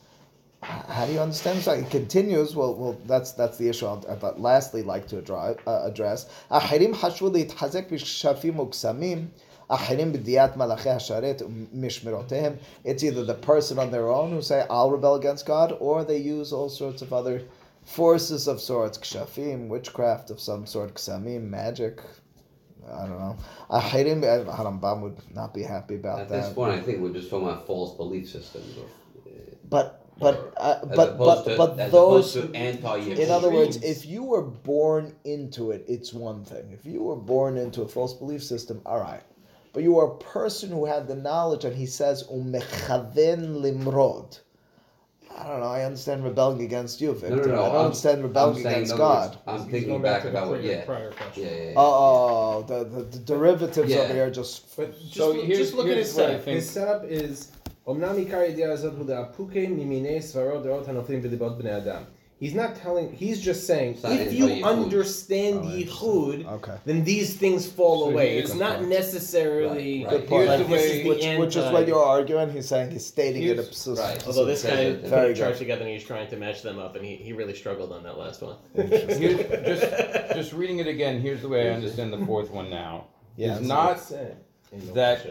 H- How do you understand this? It continues. Well, well, that's that's the issue. I'd, I'd lastly like to address. Uh, address. אחרים חשבו להתחזק בשפים וקסמים. אחרים בדיעת מלאכי השרת ומשמרותיהם. It's either the person on their own who say, I'll rebel against God, or they use all sorts of other forces of sorts, kshafim, witchcraft of some sort, ksamim, magic. I don't know. Ahirim, Harambam would not be happy about At that. At this point, I think we're just talking about false belief systems. But but uh, but but to, but those. opposed to anti In other words, if you were born into it, it's one thing. If you were born into a false belief system, all right. But you are a person who had the knowledge, and he says, "Umechaven limrod." I don't know. I understand rebelling against you, Victor. no, no, no, I don't I'm- understand I'm rebelling saying, against in other words, God. I'm He's thinking going back to about the what, prior- yeah, prior question. yeah, yeah, yeah. Oh, the, the, the derivatives Yeah. over here just. But just, So look, here's- just look at here's his what I setup. think- His setup is אמנם עיקר הידיעה הזאת הוא דאפוקי ממיני סברות דעות הנופלים בליבות בני אדם. He's not telling, he's just saying, It's if you anti-Yichud. understand Oh, Yichud, Okay. then these things fall So away. It's not point. necessarily Right, right. Good point. like the this way- is the which, which is what you're arguing. He's saying he's stating it. Here's- right. Although this guy Very put Very a chart together and he's trying to match them up, and he, he really struggled on that last one. [laughs] Just [laughs] just reading it again. Here's the way I understand the fourth one now. Yeah, is it's not In that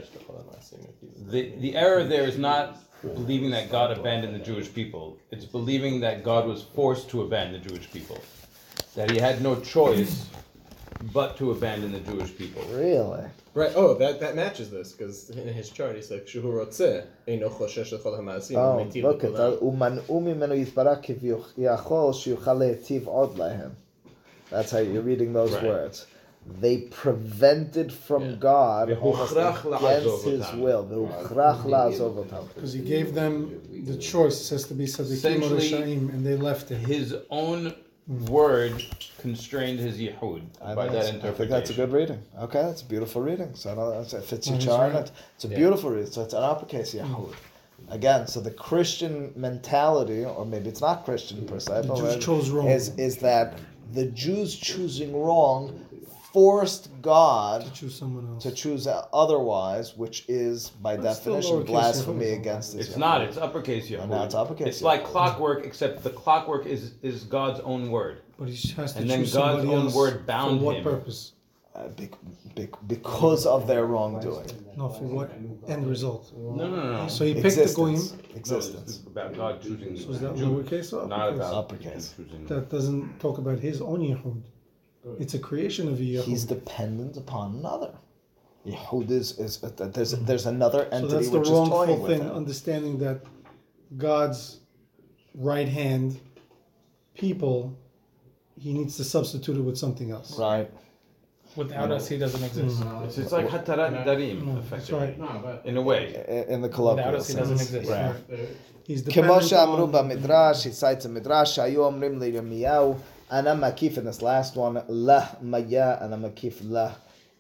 the, the error there is not believing that God abandoned the Jewish people. It's believing that God was forced to abandon the Jewish people, that he had no choice but to abandon the Jewish people. Really? Right. Oh, that, that matches this because in his chart he's like Shu Eino Oh, look at that. That's how you're reading those right. words they prevented from yeah. God against His will. Because He gave them the choice. It says to be Sadiqim and they left it. His own word constrained his Yehud I by that interpretation. I think that's a good reading. Okay, that's a beautiful reading. So that's, it fits your chart. Right. It's a yeah. beautiful reading. So it's an uppercase mm. Yehud. Again, so the Christian mentality, or maybe it's not Christian per se, but is, is that the Jews choosing wrong forced God to choose someone else. to choose otherwise, which is by That's still definition blasphemy Yahud. against this. It's not. It's uppercase yihud. Oh, now it's uppercase It's like clockwork, except the clockwork is is God's own word. But he has to And then choose God's somebody own else word bound for what him. purpose? Uh, bec- bec- because of their wrongdoing. No, for what end result? No, no, no. no. So he picked the goyim. Existence. No, about God choosing So is that the Jew, lowercase or not about Uppercase. choosing. That doesn't talk about his own yehud. It's a creation of Yehud. He's dependent upon another. Yehud is, is there's there's mm-hmm. another entity. So that's the wrongful thing. Understanding that God's right hand people, he needs to substitute it with something else. Right. Without no. us, he doesn't exist. Mm-hmm. No. So it's like hatarat darim, mm-hmm. no, effectively. Right. In a way. In the colloquial Without us, he doesn't exist. Right. He's dependent on... Midrash, he cites a Midrash, Ayu Amrim and I'm a makif in this last one, lah maya, ana makif la.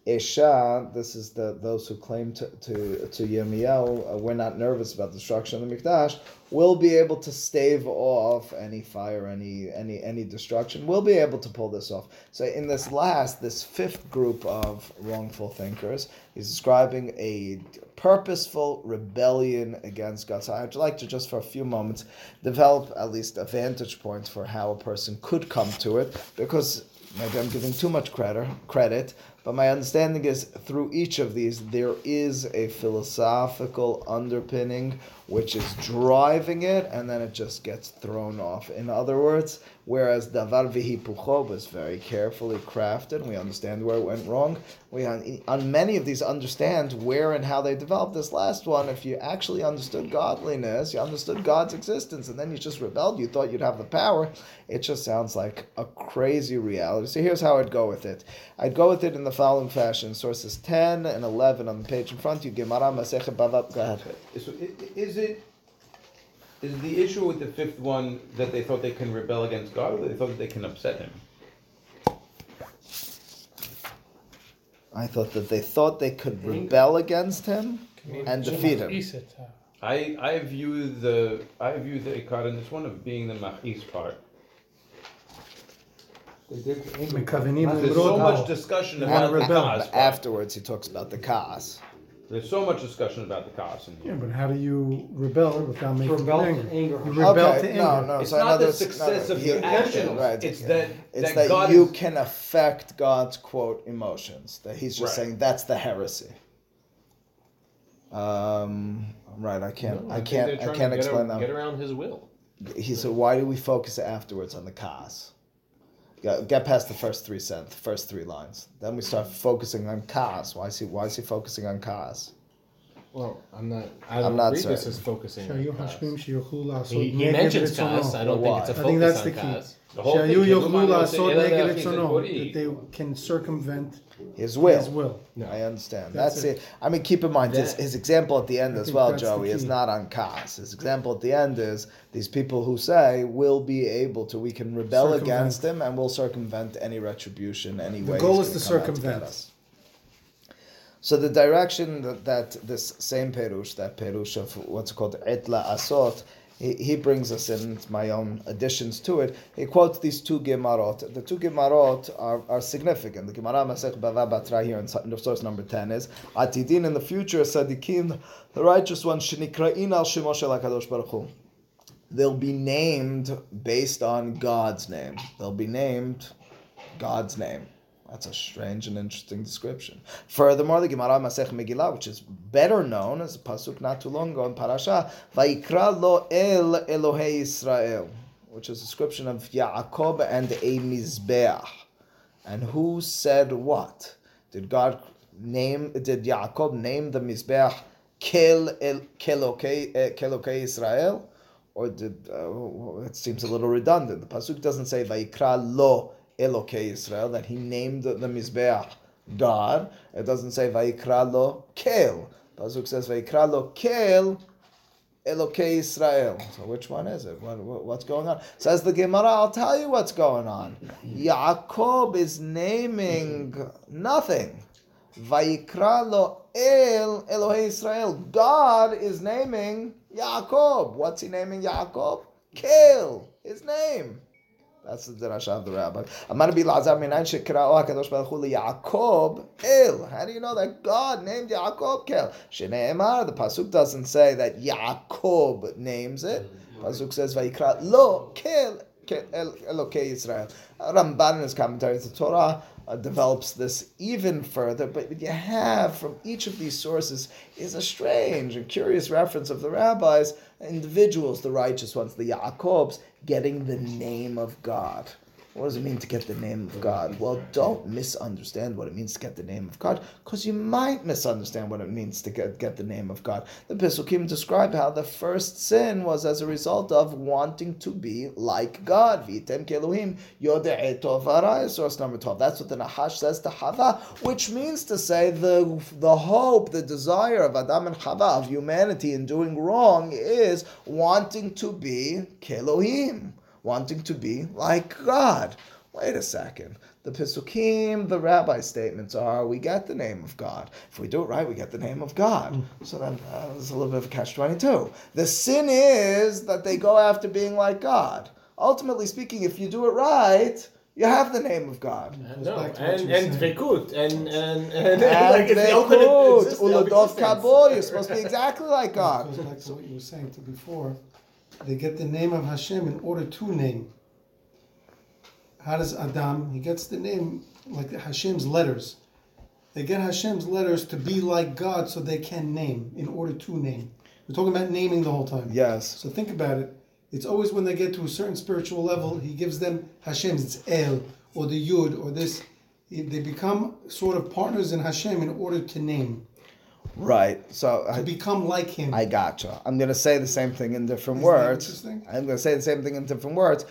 Esha, this is the those who claim to to, to Yirmiyahu, uh, we're not nervous about destruction of the Mikdash, will be able to stave off any fire, any any any destruction. We'll be able to pull this off. So in this last, this fifth group of wrongful thinkers, he's describing a purposeful rebellion against God. So I'd like to just for a few moments develop at least a vantage point for how a person could come to it, because maybe I'm giving too much credit credit, but my understanding is through each of these there is a philosophical underpinning which is driving it, and then it just gets thrown off. In other words, whereas davar vihipucho was very carefully crafted, we understand where it went wrong. We on, on many of these understand where and how they developed. This last one, if you actually understood godliness, you understood God's existence, and then you just rebelled, you thought you'd have the power. It just sounds like a crazy reality. So here's how I'd go with it. I'd go with it in the following fashion: sources ten and eleven on the page in front. You Gemara Masechet Bavot. Go ahead. So i- i- is it is the issue with the fifth one that they thought they can rebel against God, or they thought that they can upset Him? I thought that they thought they could rebel against him and defeat him. Uh, I I view the I view the ikar in this one of being the machis part. There's so much discussion about the Kaas. Afterwards, he talks about the Kaas. There's so much discussion about the Kaas. in Yeah, here. but how do you rebel without making Rebel to anger? You rebel to anger. no, no. It's so not the no, no, success of your actions. right, It's that, it's that, that, God you is, can affect God's quote emotions. That he's just Right. saying that's the heresy. Um, right. I can't. I can't. I can't explain that. Get around his will. He said, "Why do we focus afterwards on the cause? Get, get past the first three cents, first three lines. Then we start focusing on Kaas. Why is he Why is he focusing on Kaas? Well, I'm not. I I'm not read this focusing. on Kaas. He, he mentions Kaas. I don't think it's a focus I think that's on the key. Kaas. The whole שהיו thing, יוכלו Kiluman לעשות Yosef, נגד אלא רצונו. להכניס That they can circumvent His will. his will. I understand. That's That's, it. it. I mean, keep in mind his, That- his example at the end I as think well, that's the Joey, is key. not on Kas. His example at the end is these people who say we'll be able to, we can rebel Circumvent. against him and we'll circumvent any retribution, any The way. goal he's is to gonna come out get circumvent. us. So the direction that, that this same perush, that perush of what's called etla asot, he, he brings us in my own additions to it. He quotes these two gemarot. The two gemarot are, are significant. The Gemara Masech Bava Batra here in source number ten is Atidin in the future Sadikim, the righteous ones Shenikrain al Shemo Shel Hakadosh Baruch Hu. They'll be named based on God's name. They'll be named God's name. That's a strange and interesting description. Furthermore, the Gemara Masech Megillah, which is better known as a pasuk not too long ago in Parasha, Vaikra lo El Elohei Israel, which is a description of Yaakov and a Mizbeach. And who said what? Did God name? Did Yaakov name the Mizbeach Kel El Kelokei eh, Israel? Or did uh, it seems a little redundant? The pasuk doesn't say Vaikra lo Elokei Israel that he named the, Mizbeach God. It doesn't say Vaikra lo Kel. Pasuk says Vaikra lo Kel Elokei Israel. So which one is it? What, what- what's going on? Says the Gemara. I'll tell you what's going on. Yaakov is naming nothing. Vayikra lo El Elohei Israel. God is naming Yaakov. What's he naming Yaakov? Kel. His name. That's the drasha of the rabbi. Amar bi Lazar minayin shekra'o hakadosh baruch hu Yaakov El. How do you know that God named Yaakov Kel? Shneimar. The pasuk doesn't say that Yaakov names it. Pasuk says Vayikra lo Kel. Kel El- Elokei Israel. Ramban in his commentary to Torah uh, develops this even further. But what you have from each of these sources is a strange and curious reference of the rabbis, individuals, the righteous ones, the Yaakobs, getting the name of God. What does it mean to get the name of God? Well, don't misunderstand what it means to get the name of God, because you might misunderstand what it means to get, get the name of God. The Pesukim describe how the first sin was as a result of wanting to be like God. Vitem keluhim source number 12. That's what the Nahash says to Hava, which means to say the, the hope, the desire of Adam and Hava, of humanity in doing wrong, is wanting to be kelohim wanting to be like God. Wait a second. The Pisukim, the rabbi statements are we get the name of God. If we do it right, we get the name of God. So then uh, there's a little bit of a catch 22. The sin is that they go after being like God. Ultimately speaking, if you do it right, you have the name of God. And, Goes no, back to what and you were and saying. Dvekut, and and and, And [laughs] like it's the they ultimate quote, exist- of Uladov existence. Kabul, you're supposed to be exactly like It God. goes back to what you were saying to before. They get the name of Hashem in order to name. How does Adam? He gets the name like Hashem's letters. They get Hashem's letters to be like God, so they can name in order to name. We're talking about naming the whole time. Yes. So think about it. It's always when they get to a certain spiritual level, he gives them Hashem's. It's El or the Yud or this. They become sort of partners in Hashem in order to name, Right. So to I, become like Him. I gotcha. I'm going to say the same thing in different Isn't words. interesting? I'm going to say the same thing in different words.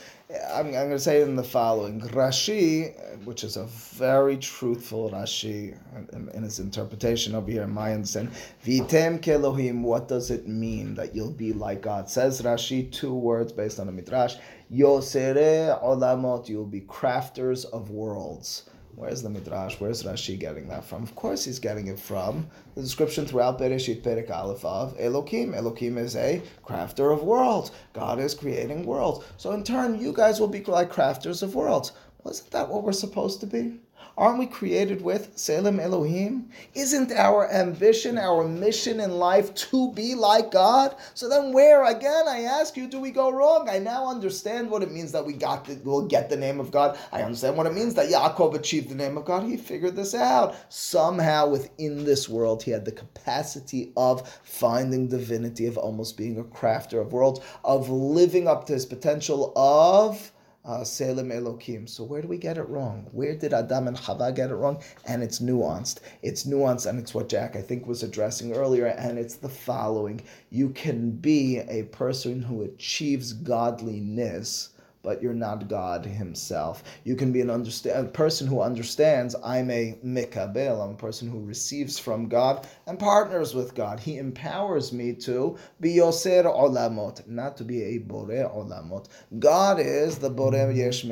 I'm, I'm going to say it in the following. Rashi, which is a very truthful Rashi in, in his interpretation over here, in my understanding. Vitem kelohim, what does it mean that you'll be like God? Says Rashi, two words based on the Midrash. Yosere olamot, you'll be crafters of worlds. Where's the Midrash? Where's Rashi getting that from? Of course, he's getting it from the description throughout Bereshit Perek Aleph of Elokim. Elokim is a crafter of worlds. God is creating worlds. So in turn, you guys will be like crafters of worlds. Wasn't that what we're supposed to be? Aren't we created with Selim Elohim? Isn't our ambition, our mission in life to be like God? So then, where again, I ask you, do we go wrong? I now understand what it means that we got the, we'll get the name of God. I understand what it means that Yaakov achieved the name of God. He figured this out. Somehow, within this world, he had the capacity of finding divinity, of almost being a crafter of worlds, of living up to his potential of uh, Selim Elokim. So where do we get it wrong? Where did Adam and Chava get it wrong? And it's nuanced. It's nuanced, and it's what Jack I think was addressing earlier. And it's the following: You can be a person who achieves godliness. But you're not God Himself. You can be an understand a person who understands. I'm a mikabel. I'm a person who receives from God and partners with God. He empowers me to be yoser olamot, not to be a bore olamot. God is the bore yesh.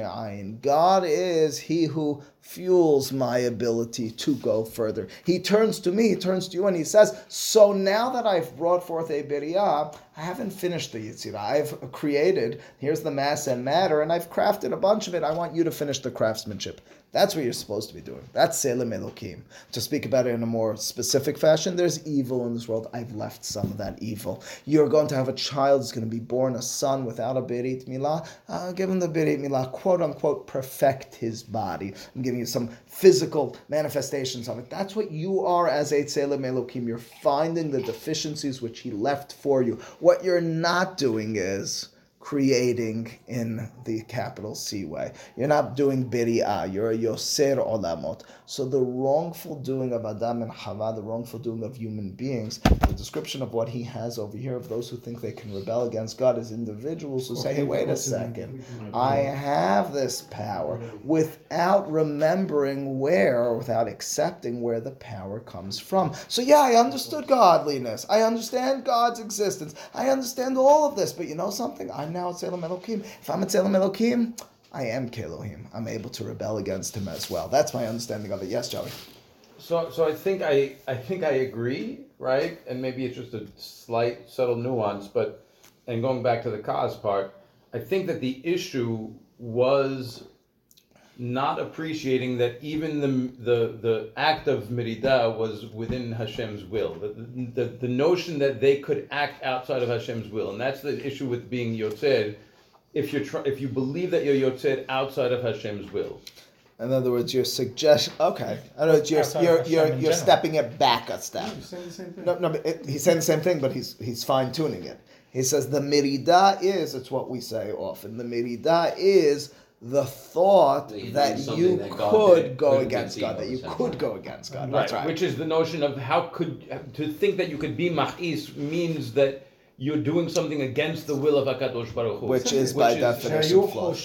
God is He who fuels my ability to go further. He turns to me, he turns to you, and he says, So now that I've brought forth a biriyah, I haven't finished the Yitzirah. I've created, here's the mass and matter, and I've crafted a bunch of it. I want you to finish the craftsmanship. That's what you're supposed to be doing. That's Selim Elokim. To speak about it in a more specific fashion, there's evil in this world. I've left some of that evil. You're going to have a child who's going to be born a son without a Berit Milah. Uh, give him the Berit Milah, quote unquote, perfect his body. I'm giving you some physical manifestations of it. That's what you are as a Selim Elokim. You're finding the deficiencies which he left for you. What you're not doing is creating in the capital C way. You're not doing biri'ah, you're a yoser olamot. So the wrongful doing of Adam and Hava, the wrongful doing of human beings, the description of what he has over here of those who think they can rebel against God is individuals who say, hey, wait a second, I have this power without remembering where, or without accepting where the power comes from. So yeah, I understood godliness. I understand God's existence. I understand all of this. But you know something? I'm now at Salem Elohim. If I'm a Salem Elohim, I am Kelohim. I'm able to rebel against him as well. That's my understanding of it. Yes, Joey. So, so I think I, I think I agree, right? And maybe it's just a slight, subtle nuance, but, and going back to the cause part, I think that the issue was not appreciating that even the the the act of Merida was within Hashem's will. The, the, the notion that they could act outside of Hashem's will, and that's the issue with being Yotzed. If you're try, if you believe that you're Yotzed outside of Hashem's will, In other words, your suggestion. Okay, I know you're you're you're, you're general. stepping it back a step. You're saying the same thing. No, no, but it, he's saying the same thing, but he's he's fine tuning it. He says the merida is it's what we say often. The merida is the thought that you, that you that could go against God, that you could go against God. That's right. Which is the notion of how could to think that you could be machis means that you're doing something against the will of Hakadosh Baruch Hu. Which is by definition flawed.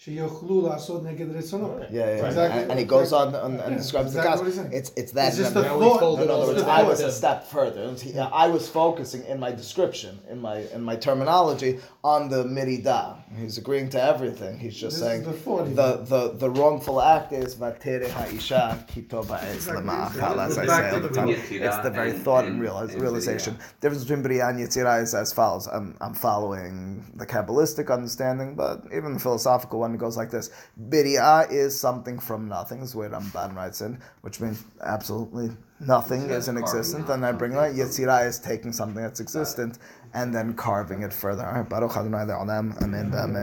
חושבים שיוכלו לעשות נגד רצונו. Yeah, yeah. Exactly. And, and he goes on and, and Yeah, describes exactly what the he's cause. saying. It's it's that. It's just number. the Now we thought. fold it In all other words, the I way was to- a step further. And he- I was focusing in my description, in my in my terminology, on the midah. He's agreeing to everything. He's just This is saying the thought he the, the the wrongful act is vatere ha'isha kitoba es lema'achal, as I say all the time. It's the very thought and realize, realization. Difference between bria and yitzira is as follows. I'm I'm following the kabbalistic understanding, but even the philosophical one goes like this: Bria is something from nothing, is where Ramban writes in, which means absolutely nothing is in existence, and I bring that it. Yetzirah is taking something that's existent and then carving it further. Baruch Adonai Le'olam. Amen. Amen.